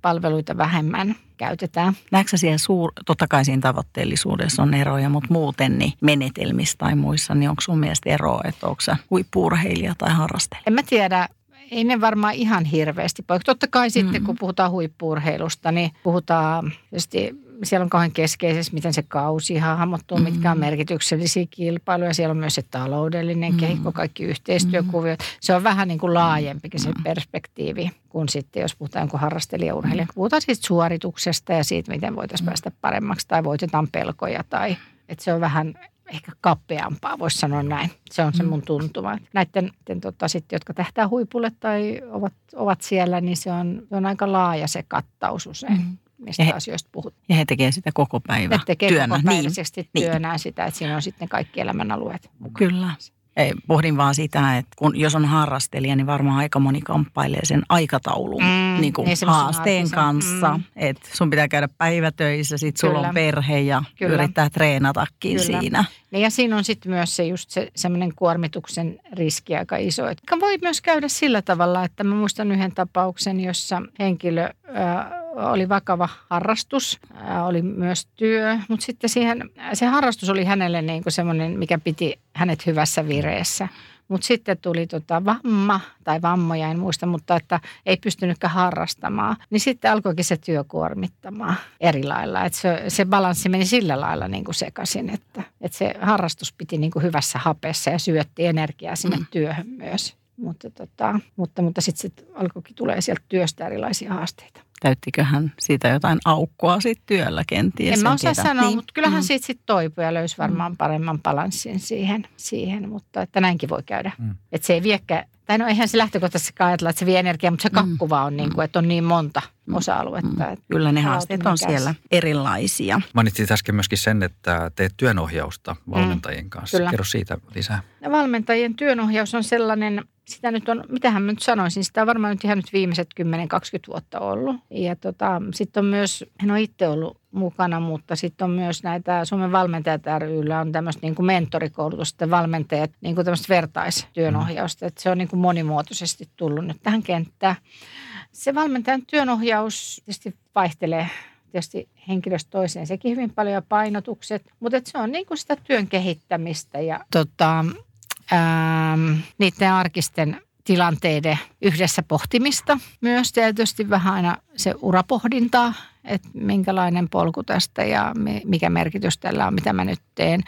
Asiantuntijapalveluita vähemmän käytetään. Näetkö siellä suur, totta kai siinä tavoitteellisuudessa on eroja, mutta muuten niin menetelmissä tai muissa, niin onko sun mielestä eroa, että onko sä huippuurheilija tai harrastelija? En mä tiedä, ei ne varmaan ihan hirveästi poik. Totta kai sitten, Mhm. kun puhutaan huippuurheilusta, niin puhutaan tietysti siellä on kauhean keskeisessä, miten se kausi hahmottuu, mitkä on Mhm. merkityksellisiä kilpailuja. Siellä on myös se taloudellinen Mhm. kehikko, kaikki yhteistyökuviot. Se on vähän niin kuin laajempikin se perspektiivi kuin sitten, jos puhutaan jonkun harrastelijaurheilija. Puhutaan siitä suorituksesta ja siitä, miten voitaisiin päästä paremmaksi tai voitetaan pelkoja tai että se on vähän ehkä kapeampaa, voisi sanoa näin. Se on se mun tuntuma. Näiden, näiden tota, sitten, jotka tähtää huipulle tai ovat, ovat siellä, niin se on, se on aika laaja se kattaus usein, Mm. Mistä he- asioista puhutaan. Ja he tekee sitä koko päivä Ne tekee työnä. koko päiväisesti niin. työnään sitä, että siinä on sitten kaikki elämänalueet mukana. Kyllä. Ei, pohdin vaan sitä, että kun, jos on harrastelija, niin varmaan aika moni kamppailee sen aikataulun Mm, niin kuin niin haasteen arkisen, kanssa. mm. Että sun pitää käydä päivätöissä, sit sulla Kyllä. on perhe ja Kyllä. yrittää treenatakin Kyllä. siinä. Niin ja siinä on sitten myös se just se semmoinen kuormituksen riski aika iso. Et voi myös käydä sillä tavalla, että mä muistan yhden tapauksen, jossa henkilö äh, oli vakava harrastus, oli myös työ, mutta sitten siihen, se harrastus oli hänelle niin kuin semmoinen, mikä piti hänet hyvässä vireessä. Mutta sitten tuli tota vamma tai vammoja, en muista, mutta että ei pystynytkään harrastamaan. Niin sitten alkoikin se työ kuormittamaan eri lailla. Et se, se balanssi meni sillä lailla niin kuin sekaisin, että, että se harrastus piti niin kuin hyvässä hapessa ja syötti energiaa sinne Mm. työhön myös. Mutta, tota, mutta, mutta sitten sit alkoikin tulee sieltä työstä erilaisia haasteita. Täyttiköhän siitä jotain aukkoa sit työllä kenties? En mä osaa tiedä. sanoa, Niin. mutta kyllähän Mm. siitä sitten toipui ja löysi varmaan paremman balanssin siihen, siihen mutta että näinkin voi käydä. Mm. Että se ei viekään tai no eihän se lähtökohtaisesti ajatella, että se vie energiaa, mutta se kakkuva on niin kuin, että on niin monta osa-aluetta. Mm. Kyllä ne haasteet on siellä erilaisia. Mainitsit äsken myöskin sen, että teet työnohjausta valmentajien kanssa. Kyllä. Kerro siitä lisää. Valmentajien työnohjaus on sellainen, sitä nyt on, mitähän mä nyt sanoisin, sitä on varmaan nyt ihan nyt viimeiset 10-20 vuotta ollut. Ja tota, sitten on myös, en ole itse ollut mukana, mutta sitten on myös näitä Suomen valmentajat ryllä on tämmöistä niin kuin mentorikoulutusta, valmentajat, niin kuin tämmöistä vertaistyönohjausta. Että se on niin kuin monimuotoisesti tullut nyt tähän kenttään. Se valmentajan työnohjaus tietysti vaihtelee tietysti henkilöstä toiseen sekin hyvin paljon ja painotukset, mutta se on niin kuin sitä työn kehittämistä ja tota, ähm, niiden arkisten tilanteiden yhdessä pohtimista. Myös tietysti vähän aina se urapohdintaa, että minkälainen polku tästä ja mikä merkitys tällä on, mitä mä nyt teen.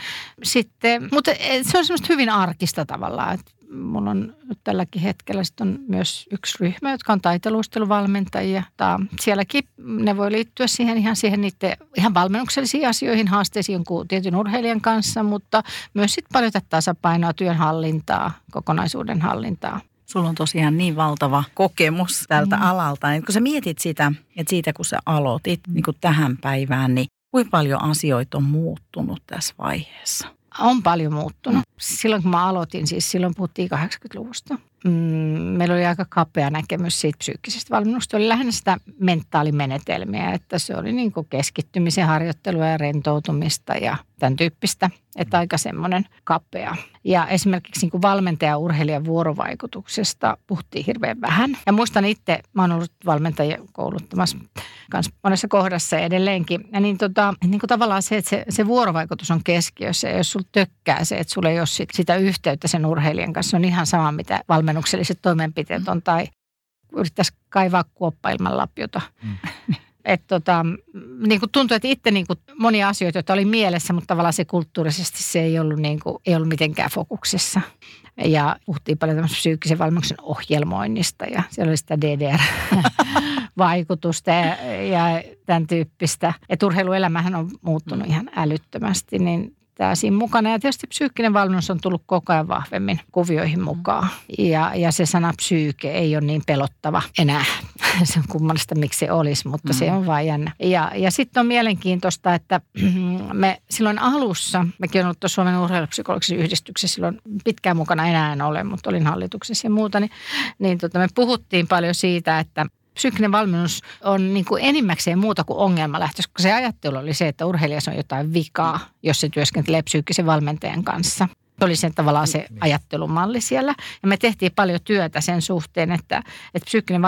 Sitten, mutta se on semmoista hyvin arkista tavallaan, että mulla on nyt tälläkin hetkellä sit on myös yksi ryhmä, jotka on taiteluisteluvalmentajia. Sielläkin ne voi liittyä siihen ihan siihen niiden ihan valmennuksellisiin asioihin, haasteisiin jonkun tietyn urheilijan kanssa, mutta myös sitten paljon tasapainoa, työnhallintaa, kokonaisuuden hallintaa. Sulla on tosiaan niin valtava kokemus tältä mm. alalta. Niin kun sä mietit sitä, että siitä kun sä aloitit mm. niin kun tähän päivään, niin kuinka paljon asioita on muuttunut tässä vaiheessa? On paljon muuttunut. Silloin kun mä aloitin, siis silloin puhuttiin 80-luvusta. Mm, meillä oli aika kapea näkemys siitä psyykkisestä valmennusta. Oli lähinnä sitä mentaalimenetelmiä, että se oli niin kuin keskittymisen harjoittelua ja rentoutumista ja tämän tyyppistä. Että aika semmoinen kapea. Ja esimerkiksi niin valmentaja urheilijan vuorovaikutuksesta puhuttiin hirveän vähän. Ja muistan itse, mä oon ollut valmentajia kouluttamassa kanssa monessa kohdassa edelleenkin. Ja niin, tota, niin kuin tavallaan se, että se, se vuorovaikutus on keskiössä. Ja jos sulla tökkää se, että sulla ei ole sit sitä yhteyttä sen urheilijan kanssa, on ihan sama, mitä valmennukselliset toimenpiteet on. Tai yrittäisi kaivaa kuoppa ilman lapiota. Mm. Et tota, niin kuin tuntui, että itse niin kuin monia asioita, joita oli mielessä, mutta tavallaan se kulttuurisesti se ei ollut, niin kuin, ei ollut mitenkään fokuksessa. Ja puhuttiin paljon tämmöisen psyykkisen valmennuksen ohjelmoinnista ja siellä oli sitä DDR-vaikutusta ja, ja tämän tyyppistä. Että urheiluelämähän on muuttunut ihan älyttömästi, niin tämä siinä mukana. Ja tietysti psyykkinen valmennus on tullut koko ajan vahvemmin kuvioihin mukaan. Ja, ja se sana psyyke ei ole niin pelottava enää. se on kummallista, miksi se olisi, mutta mm. se on vain jännä. Ja, ja sitten on mielenkiintoista, että me silloin alussa, mekin on ollut Suomen urheilupsykologisessa yhdistyksessä silloin pitkään mukana enää en ole, mutta olin hallituksessa ja muuta, niin, niin tota, me puhuttiin paljon siitä, että psyykkinen valmennus on niin kuin enimmäkseen muuta kuin ongelmalähtöistä, koska se ajattelu oli se, että urheilijassa on jotain vikaa, jos se työskentelee psyykkisen valmentajan kanssa. Se oli sen tavallaan se niin. ajattelumalli siellä. Ja me tehtiin paljon työtä sen suhteen, että, että psyykkinen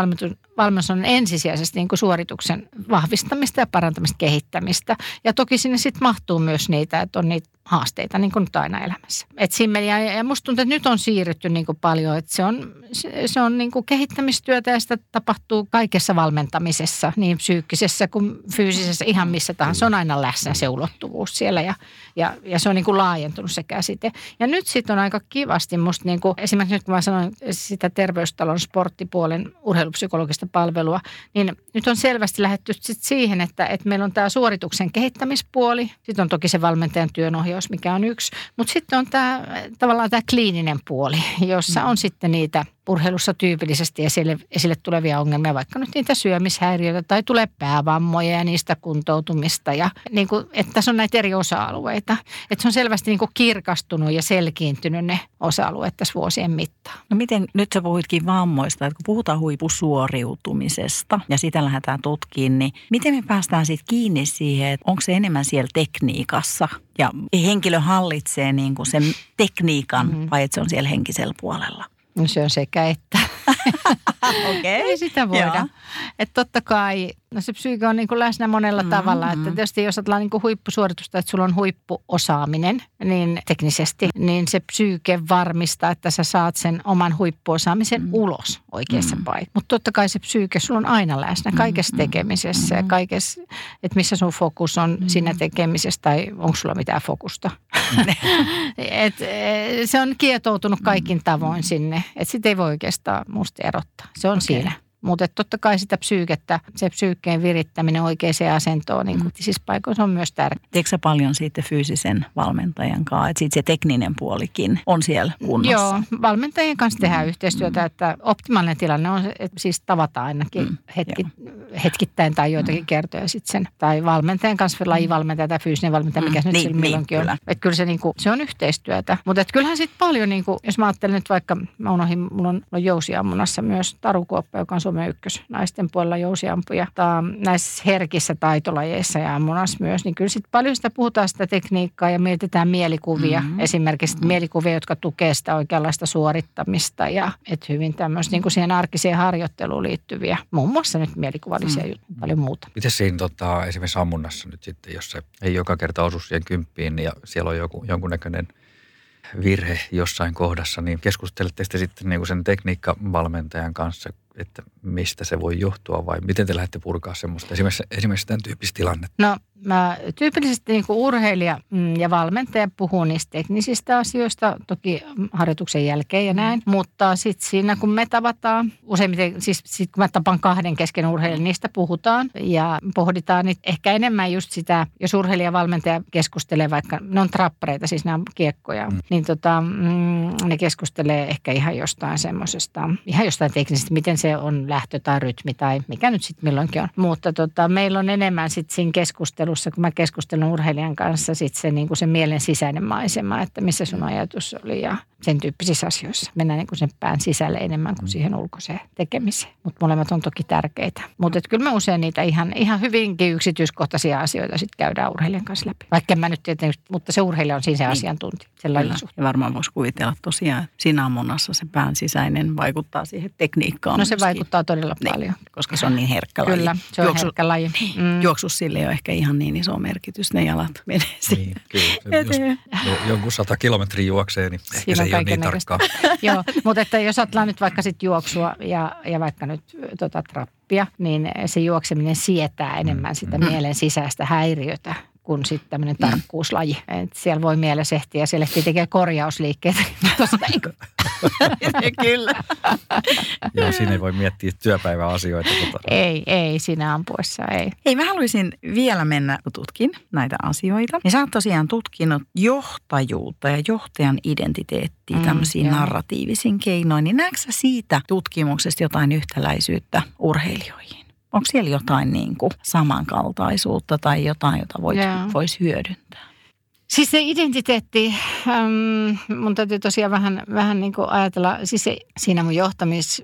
valmennus on ensisijaisesti niin kuin suorituksen vahvistamista ja parantamista, kehittämistä. Ja toki sinne sitten mahtuu myös niitä, että on niitä haasteita niin kuin nyt aina elämässä. Et ja, ja musta tuntuu, että nyt on siirrytty niin kuin paljon, että se on, se, se on niin kuin kehittämistyötä ja sitä tapahtuu kaikessa valmentamisessa, niin psyykkisessä kuin fyysisessä, ihan missä tahansa. Se on aina läsnä se ulottuvuus siellä ja, ja, ja se on niin kuin laajentunut se käsite. Ja nyt sitten on aika kivasti musta, niin kuin, esimerkiksi nyt kun mä sanoin sitä terveystalon sporttipuolen urheilupsykologista palvelua, niin nyt on selvästi lähetty sit siihen, että, että meillä on tämä suorituksen kehittämispuoli, sitten on toki se valmentajan työnohjaus, ohjaus, mikä on yksi. Mutta sitten on tämä tavallaan tämä kliininen puoli, jossa on sitten niitä urheilussa tyypillisesti esille, esille tulevia ongelmia, vaikka nyt niitä syömishäiriöitä tai tulee päävammoja ja niistä kuntoutumista. Ja niin kuin, että tässä on näitä eri osa-alueita. Että se on selvästi niin kuin kirkastunut ja selkiintynyt ne osa-alueet tässä vuosien mittaan. No miten, nyt sä puhuitkin vammoista, että kun puhutaan huipusuoriutumisesta ja sitä lähdetään tutkiin, niin miten me päästään sitten kiinni siihen, että onko se enemmän siellä tekniikassa ja henkilö hallitsee niin kuin sen tekniikan mm-hmm. vai että se on siellä henkisellä puolella? No se on sekä että. Okei. Okay. Ei sitä voida. Että totta kai No se psyyke on niin kuin läsnä monella mm-hmm. tavalla. Että tietysti jos ajatellaan niin kuin huippusuoritusta, että sulla on huippuosaaminen niin teknisesti, niin se psyyke varmistaa, että sä saat sen oman huippuosaamisen mm. ulos oikeassa mm. paikassa. Mutta totta kai se psyyke, sulla on aina läsnä kaikessa mm-hmm. tekemisessä ja kaikessa, että missä sun fokus on mm. siinä tekemisessä tai onko sulla mitään fokusta. et, se on kietoutunut kaikin tavoin sinne, että sitä ei voi oikeastaan musta erottaa. Se on okay. siinä. Mutta totta kai sitä psyykettä, se psyykkeen virittäminen oikeaan asentoon niin mm. siis paikoissa on myös tärkeää. Teekö paljon siitä fyysisen valmentajan kanssa, että siitä se tekninen puolikin on siellä kunnossa? Joo, valmentajien kanssa tehdään mm. yhteistyötä, mm. että optimaalinen tilanne on, että siis tavataan ainakin mm. hetki, hetkittäin tai joitakin mm. kertoja sitten sen. Tai valmentajan kanssa, lajivalmentaja tai fyysinen valmentaja, mikä mm. nyt niin, milloinkin niin, on. Että kyllä se, niinku, se on yhteistyötä. Mutta kyllähän sitten paljon, niinku, jos mä ajattelen nyt vaikka, mä unohdin, mulla on, on jousiammunassa myös Tarukuoppa, joka on Suomen ykkös naisten puolella jousiampuja. Tää, näissä herkissä taitolajeissa ja ammunassa myös, niin kyllä sitten paljon sitä puhutaan sitä tekniikkaa ja mietitään mielikuvia. Mm-hmm. Esimerkiksi mm-hmm. mielikuvia, jotka tukee sitä oikeanlaista suorittamista ja et hyvin tämmöistä niin kuin siihen arkiseen harjoitteluun liittyviä, muun muassa nyt mielikuvallisia mm-hmm. paljon muuta. Miten siinä tota, esimerkiksi ammunnassa nyt sitten, jos se ei joka kerta osu siihen kymppiin ja siellä on joku, jonkunnäköinen – virhe jossain kohdassa, niin keskustelette sitten niin kuin sen tekniikkavalmentajan kanssa, että mistä se voi johtua vai miten te lähdette purkaa semmoista esimerkiksi, esimerkiksi tämän tyyppistä tilannetta? No mä tyypillisesti niin kuin urheilija mm, ja valmentaja puhuu niistä teknisistä asioista, toki harjoituksen jälkeen ja näin, mutta sitten siinä kun me tavataan, useimmiten siis sit kun mä tapan kahden kesken urheilijan, niistä puhutaan ja pohditaan niin ehkä enemmän just sitä, jos urheilija ja valmentaja keskustelee vaikka, ne on trappareita, siis nämä on kiekkoja, mm. niin tota, mm, ne keskustelee ehkä ihan jostain semmoisesta, ihan jostain teknisestä, miten se on lähtö tai rytmi tai mikä nyt sitten milloinkin on. Mutta tota, meillä on enemmän sitten siinä keskustelussa, kun mä keskustelen urheilijan kanssa, sitten se, niin kuin se mielen sisäinen maisema, että missä sun ajatus oli ja sen tyyppisissä asioissa. Mennään niin kuin sen pään sisälle enemmän kuin siihen ulkoiseen tekemiseen. Mutta molemmat on toki tärkeitä. Mutta kyllä me usein niitä ihan, ihan hyvinkin yksityiskohtaisia asioita sitten käydään urheilijan kanssa läpi. Vaikka mä nyt tietysti, mutta se urheilija on siinä se niin. asiantuntija. Ja varmaan voisi kuvitella tosiaan, siinä ammunnassa se pään sisäinen vaikuttaa siihen tekniikkaan. No se myöskin. vaikuttaa todella niin, paljon. Koska se on niin herkkä laji. Kyllä, se on Juoksu, herkkä laji. Niin, mm. Juoksus sille ei ole ehkä ihan niin iso merkitys, ne jalat menee niin, kyllä. Jos jonkun sata kilometriä juoksee, niin ehkä Siinä se ei ole niin tarkkaa. Joo, mutta että jos ajatellaan nyt vaikka sit juoksua ja, ja vaikka nyt tota trappia, niin se juokseminen sietää enemmän sitä mm. mielen sisäistä häiriötä kuin sitten tämmöinen mm. tarkkuuslaji. Et siellä voi mielessä ehtiä ja siellä ehtii tekee korjausliikkeitä. Kyllä. Joo, siinä ei voi miettiä työpäiväasioita. Tota. Ei, ei siinä ampuessa, ei. Ei, mä haluaisin vielä mennä, kun tutkin näitä asioita. Ja sä oot tosiaan tutkinut johtajuutta ja johtajan identiteettiä mm, tämmöisiin narratiivisiin keinoin. Niin näetkö siitä tutkimuksesta jotain yhtäläisyyttä urheilijoihin? Onko siellä jotain niin kuin samankaltaisuutta tai jotain, jota voit, voisi hyödyntää? Siis se identiteetti, ähm, mun täytyy tosiaan vähän, vähän niin kuin ajatella, siis se, siinä mun johtamis,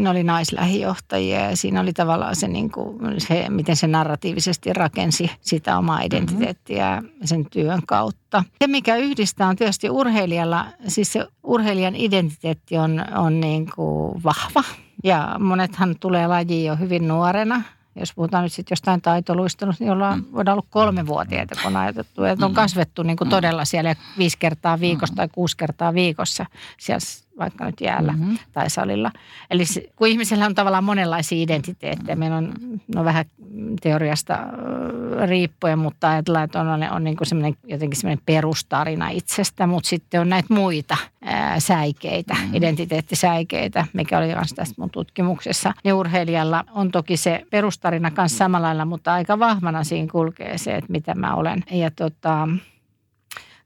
ne oli naislähijohtajia ja siinä oli tavallaan se, niin kuin, se, miten se narratiivisesti rakensi sitä omaa mm-hmm. identiteettiä mm-hmm. sen työn kautta. Se, mikä yhdistää on tietysti urheilijalla, siis se urheilijan identiteetti on, on niin kuin vahva – ja monethan tulee lajiin jo hyvin nuorena. Jos puhutaan nyt sitten jostain taitoluistelusta, niin ollaan, mm. voidaan olla kolmevuotiaita, kun on ajatettu. Että on mm. kasvettu niin kuin mm. todella siellä viisi kertaa viikossa tai kuusi kertaa viikossa siellä vaikka nyt jäällä mm-hmm. tai salilla. Eli kun ihmisellä on tavallaan monenlaisia identiteettejä, meillä on no vähän teoriasta riippuen, mutta ajatellaan, että on, on, on niin kuin jotenkin semmoinen perustarina itsestä, mutta sitten on näitä muita ää, säikeitä, mm-hmm. identiteettisäikeitä, mikä oli myös tässä mun tutkimuksessa. Niin urheilijalla on toki se perustarina kanssa samalla lailla, mutta aika vahvana siinä kulkee se, että mitä mä olen. Ja tota,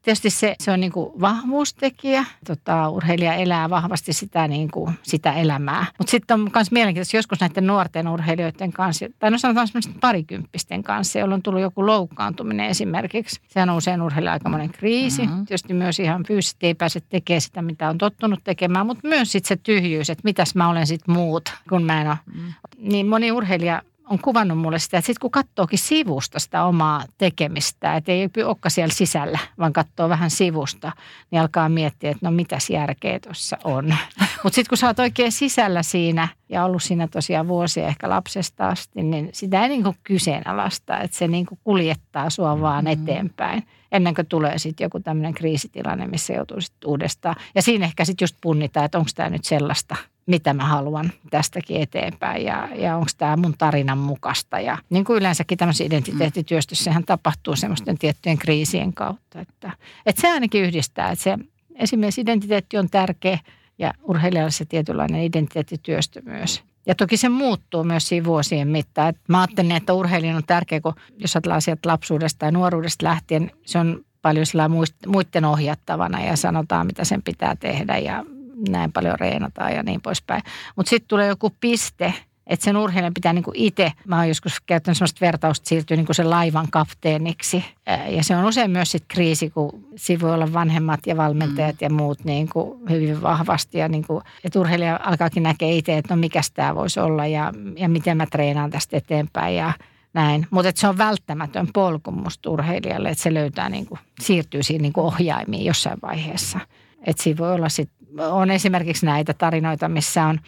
Tietysti se, se on niin kuin vahvuustekijä. Tota, urheilija elää vahvasti sitä, niin kuin, sitä elämää. Mutta sitten on myös mielenkiintoista joskus näiden nuorten urheilijoiden kanssa, tai no sanotaan parikymppisten kanssa, jolla on tullut joku loukkaantuminen esimerkiksi. Sehän on usein urheilija aikamoinen kriisi. Mm-hmm. Tietysti myös ihan fyysisesti ei pääse tekemään sitä, mitä on tottunut tekemään, mutta myös sitten se tyhjyys, että mitäs mä olen sitten muut, kun mä en ole. Mm. Niin moni urheilija on kuvannut mulle sitä, että sitten kun katsookin sivusta sitä omaa tekemistä, että ei olekaan siellä sisällä, vaan katsoo vähän sivusta, niin alkaa miettiä, että no mitäs järkeä tuossa on. Mutta sitten kun sä oot oikein sisällä siinä ja ollut siinä tosiaan vuosia ehkä lapsesta asti, niin sitä ei niinku kyseenalaista, että se niinku kuljettaa sua vaan mm-hmm. eteenpäin ennen kuin tulee sitten joku tämmöinen kriisitilanne, missä joutuu sitten uudestaan. Ja siinä ehkä sitten just punnitaan, että onko tämä nyt sellaista – mitä mä haluan tästäkin eteenpäin ja, ja onko tämä mun tarinan mukaista. Ja niin kuin yleensäkin tämmöisessä identiteettityöstössähän tapahtuu semmoisten tiettyjen kriisien kautta. Että, että se ainakin yhdistää, että se esimerkiksi identiteetti on tärkeä ja urheilijalle se tietynlainen identiteettityöstö myös Ja toki se muuttuu myös siinä vuosien mittaan. Et mä ajattelin, että urheilijan on tärkeä, kun jos ajatellaan sieltä lapsuudesta ja nuoruudesta lähtien, se on paljon sillä muiden ohjattavana ja sanotaan, mitä sen pitää tehdä ja näin paljon reenataan ja niin poispäin. Mutta sitten tulee joku piste, että sen urheilijan pitää niin kuin itse, mä oon joskus käyttänyt sellaista vertausta, siirtyä niin kuin sen laivan kapteeniksi. Ja se on usein myös sit kriisi, kun siinä voi olla vanhemmat ja valmentajat mm. ja muut niin kuin hyvin vahvasti. Ja niin kuin, että urheilija alkaakin näkee itse, että no mikä tämä voisi olla ja, ja miten mä treenaan tästä eteenpäin ja näin. Mutta se on välttämätön polku musta urheilijalle, että se löytää niin kuin, siirtyy siinä niin kuin ohjaimiin jossain vaiheessa. Että siinä voi olla sit, on esimerkiksi näitä tarinoita, missä on,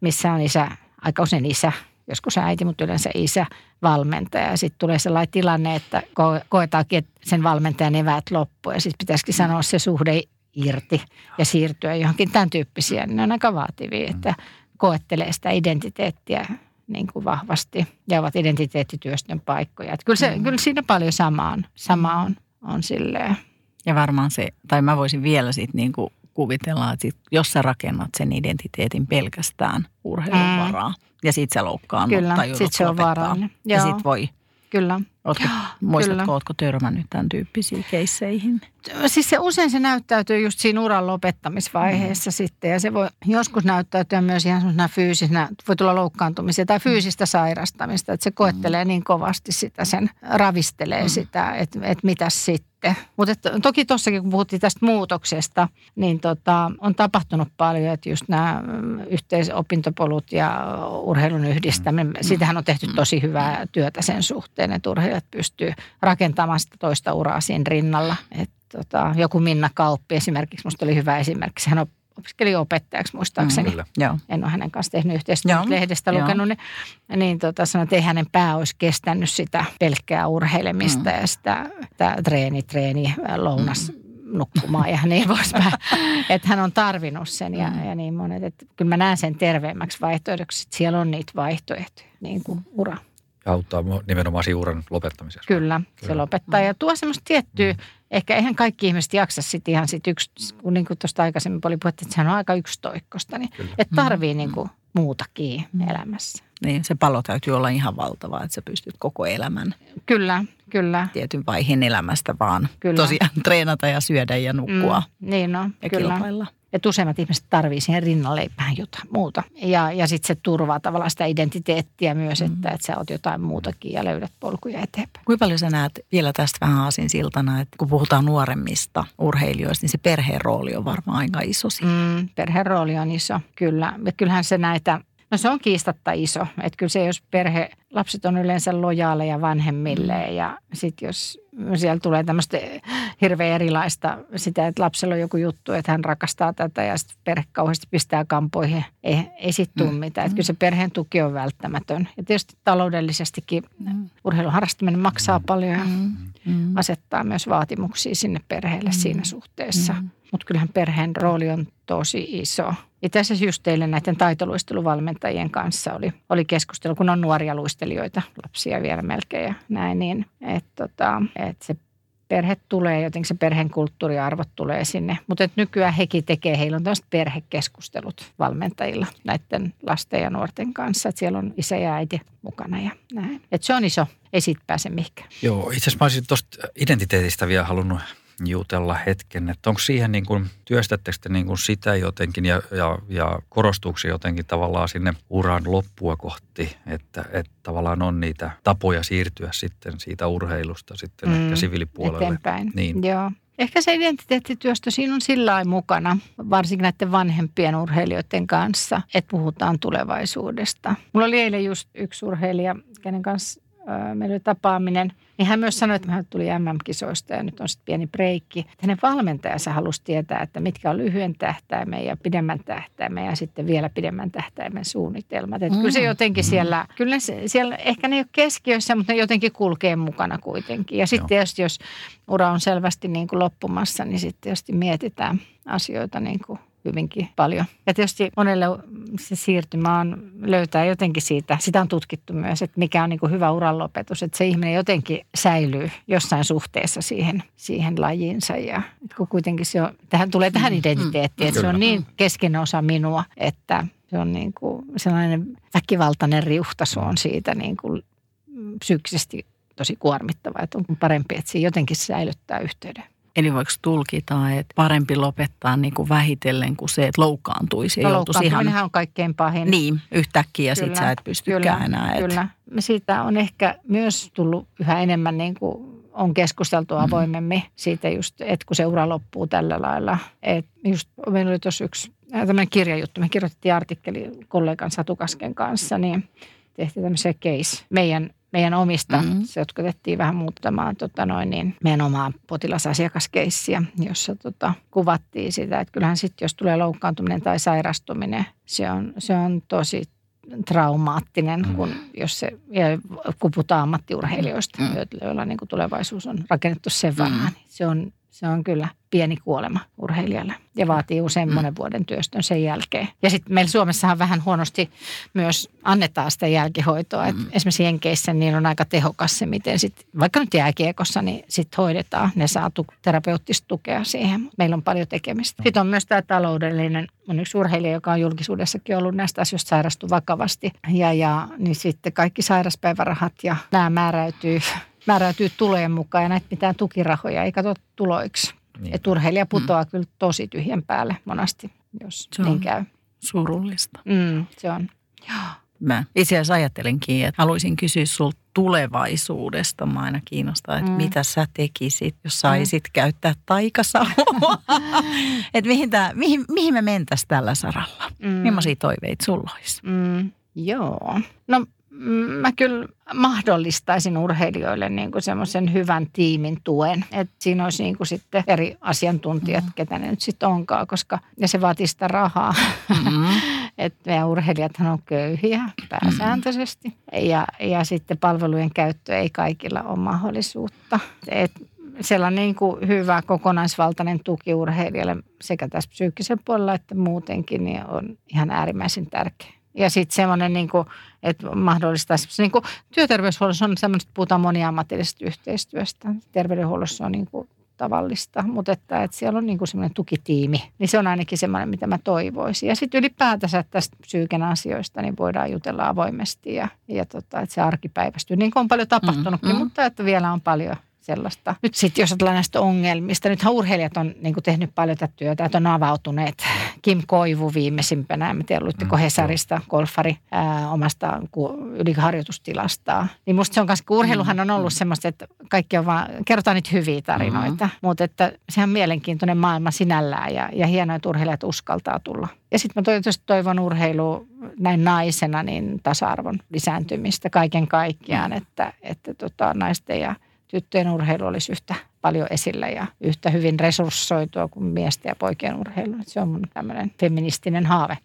missä on isä aika usein isä, joskus äiti, mutta yleensä isä valmentaja. Ja sitten tulee sellainen tilanne, että koetaankin, että sen valmentajan eväät loppu ja sitten pitäisikin mm. sanoa se suhde irti ja siirtyä johonkin tämän tyyppisiä. Ne on aika vaativia, että koettelee sitä identiteettiä niin kuin vahvasti ja ovat identiteettityöstön paikkoja. Että kyllä, se, mm. kyllä siinä paljon sama on, sama on, on silleen. Ja varmaan se, tai mä voisin vielä sitten niin kuin kuvitellaan, että sit, jos sä rakennat sen identiteetin pelkästään urheilun mm. varaa ja sit sä loukkaan Kyllä, sit se on vaarallinen. Ja sit voi Kyllä. Ootko, muistatko, Kyllä. ootko törmännyt tämän tyyppisiin keisseihin? Siis se usein se näyttäytyy just siinä uran lopettamisvaiheessa mm. sitten. Ja se voi joskus näyttäytyä myös ihan semmoisena fyysisenä, voi tulla loukkaantumisia tai fyysistä sairastamista. Että se koettelee mm. niin kovasti sitä, sen ravistelee mm. sitä, että, että mitä sitten. Mutta toki tuossakin, kun puhuttiin tästä muutoksesta, niin tota, on tapahtunut paljon, että just nämä mm, yhteisopintopolut ja urheilun yhdistäminen, mm. sitähän on tehty tosi hyvää työtä sen suhteen, että urheilijat pystyy rakentamaan sitä toista uraa siinä rinnalla. Et tota, joku Minna Kauppi esimerkiksi, minusta oli hyvä esimerkki, hän on opiskeli opettajaksi muistaakseni. Mm, Joo. En ole hänen kanssa tehnyt yhteistyötä, lehdestä lukenut, niin, niin tota, sanoin, että ei hänen pää olisi kestänyt sitä pelkkää urheilemista mm. ja sitä, sitä treeni, treeni, lounas. Mm nukkumaan ja niin poispäin. että hän on tarvinnut sen ja, mm. ja niin monet. Että kyllä mä näen sen terveemmäksi vaihtoehdoksi, että siellä on niitä vaihtoehtoja, niin kuin ura. Ja auttaa nimenomaan uran lopettamisessa. Kyllä, Kyllä. se lopettaa ja tuo semmoista tiettyä mm ehkä eihän kaikki ihmiset jaksa sitten ihan sit yksi, kun niin kuin tuosta aikaisemmin oli puhetta, että sehän on aika yksitoikkosta, niin Kyllä. että tarvii mm. niin kuin muutakin mm. elämässä. Niin, se palo täytyy olla ihan valtava, että sä pystyt koko elämän. Kyllä, kyllä. Tietyn vaiheen elämästä vaan kyllä. tosiaan treenata ja syödä ja nukkua. Mm, niin on, ja kyllä. Kilpailla. Että useimmat ihmiset tarvii siihen rinnalle vähän jotain muuta. Ja, ja sitten se turvaa tavallaan sitä identiteettiä myös, mm. että, että sä oot jotain muutakin ja löydät polkuja eteenpäin. Kuinka paljon sä näet vielä tästä vähän aasin siltana, että kun puhutaan nuoremmista urheilijoista, niin se perheen rooli on varmaan aika iso Mm, perheen rooli on iso, kyllä. Et kyllähän se näitä No se on kiistatta iso. Että kyllä se, jos perhe, lapset on yleensä lojaaleja vanhemmille ja sitten jos siellä tulee tämmöistä hirveän erilaista sitä, että lapsella on joku juttu, että hän rakastaa tätä ja sitten perhe kauheasti pistää kampoihin. Ei, ei sitten tule mm. mitään. Että kyllä se perheen tuki on välttämätön. Ja tietysti taloudellisestikin mm. urheilun harrastaminen maksaa paljon ja mm. mm. asettaa myös vaatimuksia sinne perheelle mm. siinä suhteessa. Mm. Mutta kyllähän perheen rooli on tosi iso. Itse asiassa just teille näiden taitoluisteluvalmentajien kanssa oli, oli keskustelu, kun on nuoria luistelijoita, lapsia vielä melkein ja näin, niin että tota, et se perhe tulee, jotenkin se perheen kulttuuriarvot tulee sinne. Mutta nykyään hekin tekee, heillä on tämmöiset perhekeskustelut valmentajilla näiden lasten ja nuorten kanssa. Että siellä on isä ja äiti mukana ja näin. Et se on iso, ei siitä pääse mihinkään. Joo, itse asiassa mä olisin tuosta identiteetistä vielä halunnut jutella hetken, että onko siihen niin kuin, työstättekö te niin kuin sitä jotenkin ja, ja, ja korostuuko se jotenkin tavallaan sinne uran loppua kohti, että, että tavallaan on niitä tapoja siirtyä sitten siitä urheilusta sitten mm, ehkä siviilipuolelle. Eteenpäin, niin. joo. Ehkä se identiteettityöstö siinä on sillä mukana, varsinkin näiden vanhempien urheilijoiden kanssa, että puhutaan tulevaisuudesta. Mulla oli eilen just yksi urheilija, kenen kanssa meillä oli tapaaminen, niin hän myös sanoi, että hän tuli MM-kisoista ja nyt on sitten pieni breikki. Hänen valmentajansa halusi tietää, että mitkä on lyhyen tähtäimen ja pidemmän tähtäimen ja sitten vielä pidemmän tähtäimen suunnitelmat. Että mm. kyllä se mm. jotenkin mm. siellä, kyllä se, siellä, ehkä ne ei ole keskiössä, mutta ne jotenkin kulkee mukana kuitenkin. Ja sitten tietysti, jos ura on selvästi niin kuin loppumassa, niin sitten tietysti mietitään asioita niin kuin hyvinkin paljon. Ja tietysti monelle se siirtymä on löytää jotenkin siitä, sitä on tutkittu myös, että mikä on niin kuin hyvä uranlopetus, että se ihminen jotenkin säilyy jossain suhteessa siihen, siihen lajiinsa ja kun kuitenkin se on, tähän tulee tähän mm, identiteettiin, että se on niin keskeinen osa minua, että Se on niin kuin sellainen väkivaltainen riuhtasu on siitä niin kuin psyykkisesti tosi kuormittava. Että on parempi, että se jotenkin säilyttää yhteyden. Eli voiko tulkita, että parempi lopettaa niin kuin vähitellen kuin se, että loukkaantuisi No, joutuisi ihan... on kaikkein pahin. Niin, yhtäkkiä sit Kyllä, sä et pystykään enää. Et... Kyllä. Siitä on ehkä myös tullut yhä enemmän niin kuin on keskusteltu Mm. avoimemmin siitä just, että kun se ura loppuu tällä lailla. Että just meillä oli tuossa yksi äh, tämmöinen kirjajuttu, me kirjoitettiin artikkeli kollegan Satu Kasken kanssa, niin tehtiin tämmöisen case meidän, meidän omista. Mhm. Mm-hmm. Se otettiin vähän muuttamaan tota noin, niin meidän omaa potilasasiakaskeissiä, jossa tota, kuvattiin sitä, että kyllähän sitten jos tulee loukkaantuminen tai sairastuminen, se on, se on tosi traumaattinen, Mm. kun jos se, ja kun puhutaan ammattiurheilijoista, Mm. mm. joilla niin kuin tulevaisuus on rakennettu sen Mm. varaan, niin se on, se on kyllä pieni kuolema urheilijalle ja vaatii usein Mm. monen vuoden työstön sen jälkeen. Ja sitten meillä Suomessahan vähän huonosti myös annetaan sitä jälkihoitoa. Mm. Et esimerkiksi Jenkeissä niin on aika tehokas se, miten sit, vaikka nyt jääkiekossa, niin sitten hoidetaan. Ne saa tu- terapeuttista tukea siihen. Meillä on paljon tekemistä. Sitten on myös tämä taloudellinen. On yksi urheilija, joka on julkisuudessakin ollut näistä asioista sairastu vakavasti. Ja, ja niin sitten kaikki sairaspäivärahat ja nämä määräytyy, määräytyy tulojen mukaan ja näitä mitään tukirahoja ei katso tuloiksi. Niin. Että urheilija putoaa mm. kyllä tosi tyhjän päälle monasti, jos Se on. niin käy. Surullista. Mm, se on. Joo. Mä itse asiassa ajattelinkin, että haluaisin kysyä sulta tulevaisuudesta. Mä aina kiinnostaa, että Mm. mitä sä tekisit, jos saisit mm. käyttää taikasauvaa. että mihin, tää, mihin, mihin me mentäisiin tällä saralla? Mm. Millaisia toiveita sulla olisi? Mm, joo. No mä kyllä mahdollistaisin urheilijoille niin kuin semmoisen hyvän tiimin tuen. Että siinä olisi niin kuin sitten eri asiantuntijat, mm. ketä ne nyt sitten onkaan, koska ja se vaatii sitä rahaa. Mm. että meidän urheilijathan on köyhiä pääsääntöisesti. Ja, ja sitten palvelujen käyttö ei kaikilla ole mahdollisuutta. Et sellainen niin kuin hyvä kokonaisvaltainen tuki urheilijalle sekä tässä psyykkisen puolella että muutenkin niin on ihan äärimmäisen tärkeä. Ja sitten semmoinen, niin kuin, että mahdollistaa, niin kuin työterveyshuollossa on semmoinen, että puhutaan moniammatillisesta yhteistyöstä. Terveydenhuollossa on niin kuin tavallista, mutta että, että siellä on niin kuin semmoinen tukitiimi. Niin se on ainakin semmoinen, mitä mä toivoisin. Ja sitten ylipäätänsä tästä psyyken asioista niin voidaan jutella avoimesti ja, ja tota, että se arkipäivästyy. Niin kuin on paljon tapahtunutkin, mm, mm. mutta että vielä on paljon sellaista. Nyt sitten jos ajatellaan näistä ongelmista, nythän urheilijat on niin kuin tehnyt paljon tätä työtä, että on avautuneet. Kim Koivu viimeisimpänä, en tiedä luitteko Mm, Hesarista, golfari ää, omasta yliharjoitustilastaan. Niin musta se on kanssa, urheiluhan on ollut semmoista, että kaikki on vaan, kerrotaan niitä hyviä tarinoita, mm-hmm. mutta että sehän on mielenkiintoinen maailma sinällään ja, ja hienoa, että urheilijat uskaltaa tulla. Ja sitten mä tietysti toivon urheilu näin naisena niin tasa-arvon lisääntymistä kaiken kaikkiaan, että, että tota, naisten ja tyttöjen urheilu olisi yhtä paljon esillä ja yhtä hyvin resurssoitua kuin miesten ja poikien urheilu. Se on mun tämmöinen feministinen haave.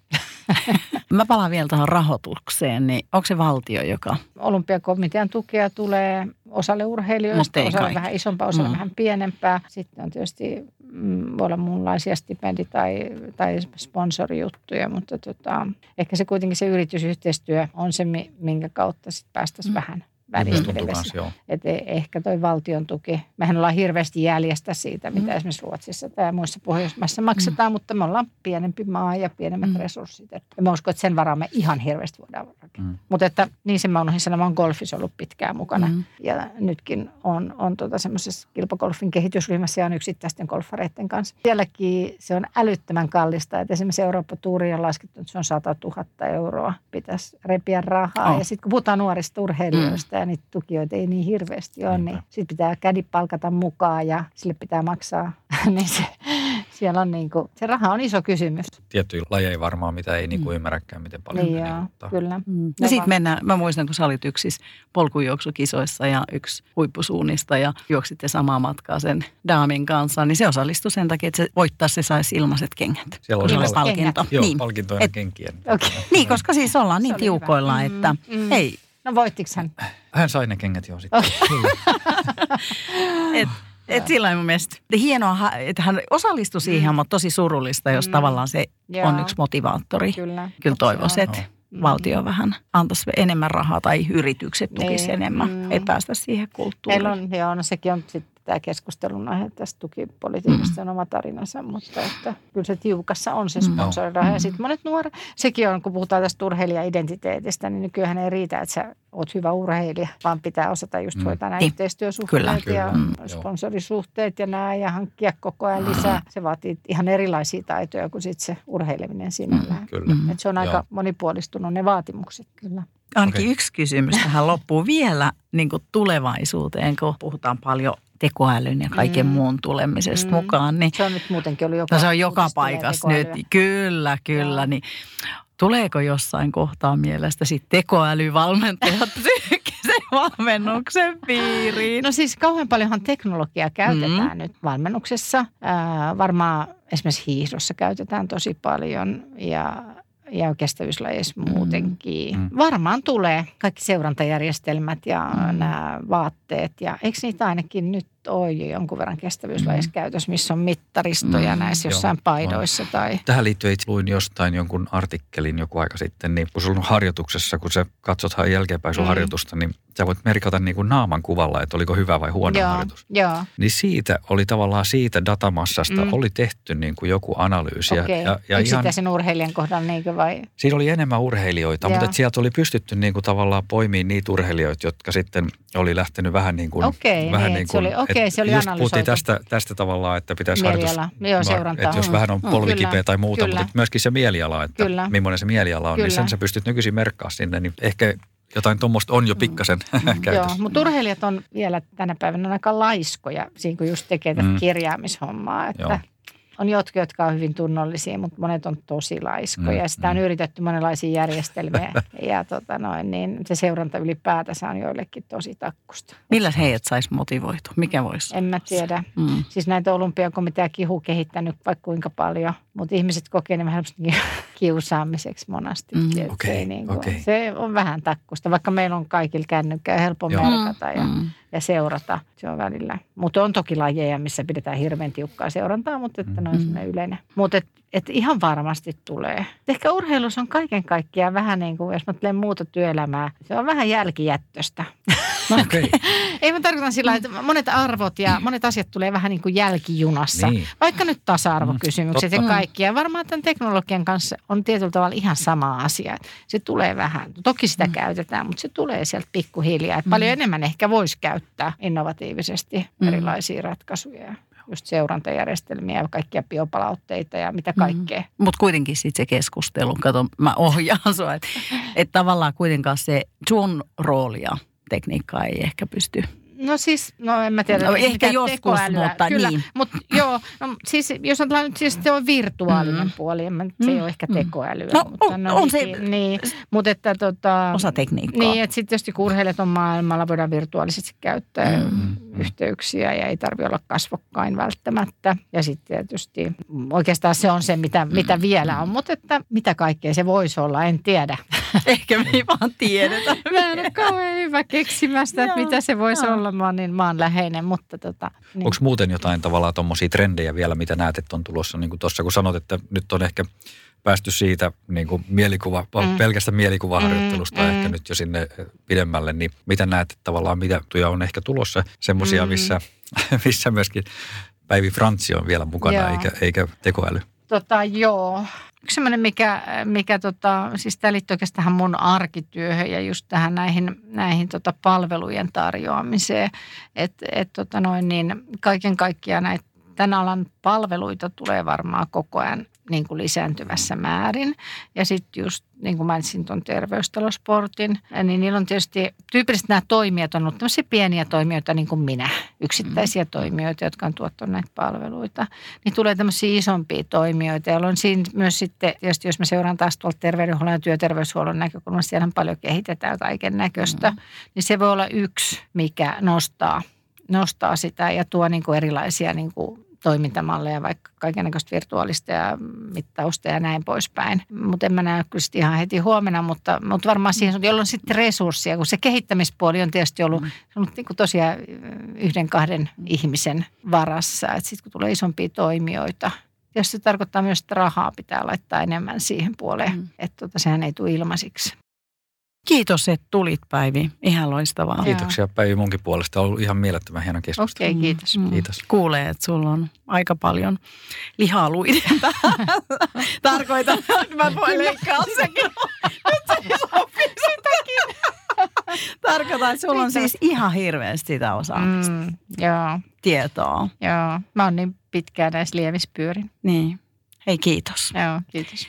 Mä palaan vielä tuohon rahoitukseen, niin onko se valtio, joka... Olympiakomitean tukea tulee osalle urheilijoista, osalle kaikki. vähän isompaa, osalle Mm. vähän pienempää. Sitten on tietysti, mm, voi olla muunlaisia stipendi- tai, tai sponsorijuttuja, mutta tota, ehkä se kuitenkin se yritysyhteistyö on se, mi- minkä kautta sitten päästäisiin Mm. vähän Väliin. kans, joo. Että ehkä toi valtion tuki, mehän ollaan hirveästi jäljestä siitä, mitä Mm. esimerkiksi Ruotsissa tai muissa Pohjoismaissa maksetaan, mutta me ollaan pienempi maa ja pienemmät Mm. resurssit. Et mä uskon, että sen varaan me ihan hirveästi voidaan rakentaa. Mm. Mutta että niin sen mä unohdin sanoa, mä oon golfissa ollut pitkään mukana. Mm. Ja nytkin on, on tota semmoisessa kilpagolfin kehitysryhmässä ja on yksittäisten golfareiden kanssa. Sielläkin se on älyttömän kallista. Että esimerkiksi Eurooppa-tuuri on laskettu, että se on 100 000 euroa. Pitäisi repiä rahaa. Oh. Ja sitten kun puhutaan nuorista urheilijoista mm. Ja niitä tukijoita ei niin hirveästi ole, Niinpä. niin sitten pitää kädi palkata mukaan ja sille pitää maksaa. niin se, siellä on niin kuin, se raha on iso kysymys. Tiettyjä lajeja varmaan, mitä ei niinku Mm. ymmärräkään, miten paljon Niin menee, joo, mutta kyllä. Mm. Ja sitten mennään, mä muistan, kun sä olit yksi siis polkujuoksukisoissa ja yksi huippusuunnista ja juoksitte samaa matkaa sen daamin kanssa, niin se osallistui sen takia, että se voittaa se saisi ilmaiset kengät. Siellä on Ilmaiset palkinto. Joo, Niin. palkintoja Et- kenkiä. Okei. niin, koska siis ollaan niin oli tiukoilla, hyvä. että Mm, mm. ei, No voittiko hän? Hän sai ne kengät jo sitten. Okei. Et, et sillä mun mielestä hienoa, että hän osallistui siihen, Mm. mutta tosi surullista, jos Mm. tavallaan se Joo, on yksi motivaattori. Kyllä. Kyllä toivoisin, on. että Mm. valtio vähän antaisi enemmän rahaa tai yritykset tukisi Niin, enemmän. mm. Ei päästä siihen kulttuuriin. Meillä on, joo, no sekin on sit tämä keskustelun aihe tästä tukipolitiikasta on oma tarinansa, mutta että kyllä se tiukassa on se Mm. sponsoroida. Mm. Ja sitten monet nuoret, sekin on, kun puhutaan tästä urheilija-identiteetistä, niin nykyään ei riitä, että sä oot hyvä urheilija, vaan pitää osata just Mm. hoitaa nämä Niin. yhteistyösuhteet Kyllä. ja Kyllä, mm. sponsorisuhteet ja nämä ja hankkia koko ajan lisää. Se vaatii ihan erilaisia taitoja kuin sit se urheileminen sinällään. Kyllä. Mm. Et se on aika Joo. monipuolistunut ne vaatimukset kyllä. Ainakin Okei. yksi kysymys tähän loppuu vielä niin kuin tulevaisuuteen, kun puhutaan paljon tekoälyn ja kaiken Mm. muun tulemisesta Mm. mukaan. Niin, Se on nyt muutenkin ollut joka, no se on joka paikassa nyt. Kyllä, kyllä. Joo. Niin, tuleeko jossain kohtaa mielestäsi tekoälyvalmentajat psyykkisen valmennuksen piiriin? No siis kauhean paljonhan teknologiaa käytetään mm. nyt valmennuksessa. Ää, varmaan esimerkiksi hiihdossa käytetään tosi paljon ja, ja kestävyyslajeissa muutenkin. Mm. Varmaan tulee kaikki seurantajärjestelmät ja Mm. nämä vaatteet. Ja eikö niitä ainakin nyt jo jonkun verran kestävyyslajeissa Mm. käytössä, missä on mittaristoja Mm, näissä joo, jossain on. paidoissa tai... Tähän liittyen itse luin jostain jonkun artikkelin joku aika sitten, niin kun sulla on harjoituksessa, kun sä katsot jälkeenpäin sun Mm. harjoitusta, niin sä voit merkata niin kuin naaman kuvalla, että oliko hyvä vai huono joo, harjoitus. joo. Niin siitä oli tavallaan siitä datamassasta Mm. oli tehty niin kuin joku analyysi. Ja, Okei. ja, ja ihan, Yksittäisen urheilijan kohdalla niinkö vai? siinä oli enemmän urheilijoita, Joo. mutta sieltä oli pystytty niin kuin tavallaan poimimaan niitä urheilijoita, jotka sitten oli lähtenyt vähän niin kuin... Okei, vähän niin, että se oli- okei, se oli just puhuttiin tästä, tästä tavallaan, että pitäisi harjoitus... Mieliala. Joo, seurantaa. Että jos vähän on Mm, polvi kyllä, kipeä tai muuta, kyllä. mutta myöskin se mieliala, että Kyllä. millainen se mieliala on, Kyllä. niin sen sä pystyt nykyisin merkkaa sinne, niin ehkä jotain tuommoista on jo pikkasen Mm. Joo, käytössä. mutta urheilijat on vielä tänä päivänä aika laiskoja siinä, kun just tekee tätä Mm. kirjaamishommaa. Että Joo. On jotkut, jotka on hyvin tunnollisia, mutta monet on tosi laiskoja. Mm, Ja sitä on mm. yritetty monenlaisia järjestelmiä. ja tota noin, niin se seuranta ylipäätänsä on joillekin tosi takkusta. Millä heidät saisi motivoitua? Mikä voisi? En mä tiedä. Mm. Siis näitä olympiakomitea kihu kehittänyt vaikka kuinka paljon, mutta ihmiset kokee ne vähän kiusaamiseksi monasti. Mm. Okei, ei niinku- okei. Se on vähän takkusta, vaikka meillä on kaikilla kännykkää helppo Joo. merkata ja, Mm. Ja seurata. Se on välillä. Mutta on toki lajeja, missä pidetään hirveän tiukkaa seurantaa, mutta että ne on Mm. semmoinen yleinen. Mutta et, et ihan varmasti tulee. Ehkä urheilussa on kaiken kaikkiaan vähän niin kuin, jos mä muuta työelämää, se on vähän jälkijättöstä. Okei, Ei mä tarkoitan sillä että monet arvot ja monet asiat tulee vähän niin kuin jälkijunassa. niin. Vaikka nyt tasa-arvokysymykset Mm, ja kaikki. Ja varmaan tämän teknologian kanssa on tietyllä tavalla ihan sama asia. Se tulee vähän. Toki sitä Mm. käytetään, mutta se tulee sieltä pikkuhiljaa. Et paljon enemmän ehkä voisi käyttää innovatiivisesti Mm. erilaisia ratkaisuja. ja Just seurantajärjestelmiä ja kaikkia biopalautteita ja mitä Mm. kaikkea. Mutta kuitenkin sitten se keskustelu, kato, mä ohjaan sua, että et tavallaan kuitenkaan se sun roolia tekniikkaa ei ehkä pysty. No siis, no en mä tiedä. No, ehkä joskus, tekoälyä. mutta Kyllä, niin. Mutta joo, no, siis jos ajatellaan nyt, siis se on virtuaalinen Mm. puoli, en mä- se ei Mm, ole ehkä mm. tekoälyä. No, mutta on- on se- Niin, mutta että tota... Osa tekniikkaa. Niin, että sitten tietysti kun urheilijat on maailmalla, voidaan virtuaalisesti käyttää Mm, mm, yhteyksiä ja ei tarvitse olla kasvokkain välttämättä. Ja sitten tietysti mm, oikeastaan se on se, mitä, mitä vielä on, mutta että mitä kaikkea se voisi olla, en tiedä. Ehkä me ei vaan tiedetä. Mä en ole kauhean hyvä keksimästä, että mitä se voisi olla. Mä oon niin maanläheinen, mutta tota... Niin. Onko muuten jotain tavallaan tuommoisia trendejä vielä, mitä näet, että on tulossa? Niin kuin tuossa kun sanot, että nyt on ehkä päästy siitä niin kuin mielikuva, Mm. pelkästä mielikuvaharjoittelusta Mm, ehkä mm. nyt jo sinne pidemmälle, niin mitä näet, että tavallaan mitä tuja on ehkä tulossa semmoisia, Mm. missä, missä myöskin Päivi Frantsi on vielä mukana, Joo. eikä, eikä tekoäly. Tota, joo. Yksi semmoinen, mikä, mikä tota, siis tämä liittyy oikeastaan mun arkityöhön ja just tähän näihin, näihin tota palvelujen tarjoamiseen. Että et, tota noin, niin kaiken kaikkiaan näitä tämän alan palveluita tulee varmaan koko ajan niin kuin lisääntyvässä määrin. Ja sitten just niin kuin mainitsin tuon terveystalosportin, niin niillä on tietysti, tyypillisesti nämä toimijat on ollut tämmöisiä pieniä toimijoita niin kuin minä, yksittäisiä toimijoita, jotka on tuottanut näitä palveluita. Niin tulee tämmöisiä isompia toimijoita, jolloin siinä myös sitten, tietysti jos mä seuraan taas tuolta terveydenhuollon ja työterveyshuollon näkökulmasta, siellä paljon kehitetään kaiken näköistä, mm. niin se voi olla yksi, mikä nostaa, nostaa sitä ja tuo niin kuin erilaisia niin kuin toimintamalleja, vaikka kaikenlaista virtuaalista ja mittausta ja näin poispäin. Mutta en mä näe kyllä ihan heti huomenna, mutta, mutta varmaan siihen, jolloin sitten resursseja, kun se kehittämispuoli on tietysti ollut, Mm. niin kuin tosiaan yhden, kahden ihmisen varassa. Että sitten kun tulee isompia toimijoita, jos se tarkoittaa myös, että rahaa pitää laittaa enemmän siihen puoleen, Mm. että tota, sehän ei tule ilmaisiksi. Kiitos, että tulit Päivi. Ihan loistavaa. Kiitoksia Päivi munkin puolesta. On ollut ihan mielettömän hieno keskustelu. Okei, okay, kiitos. Mm. Kiitos. Kuulee, että sulla on aika paljon lihaluiden päällä. Tarkoitan, että mä voin leikkaa sekin. Nyt se sitäkin. Tarkoitan, että sulla on siis ihan hirveästi sitä osaamista, Mm, joo, tietoa. joo. Mä oon niin pitkään näissä lievissä pyörin. Niin. Hei, kiitos. Joo, kiitos.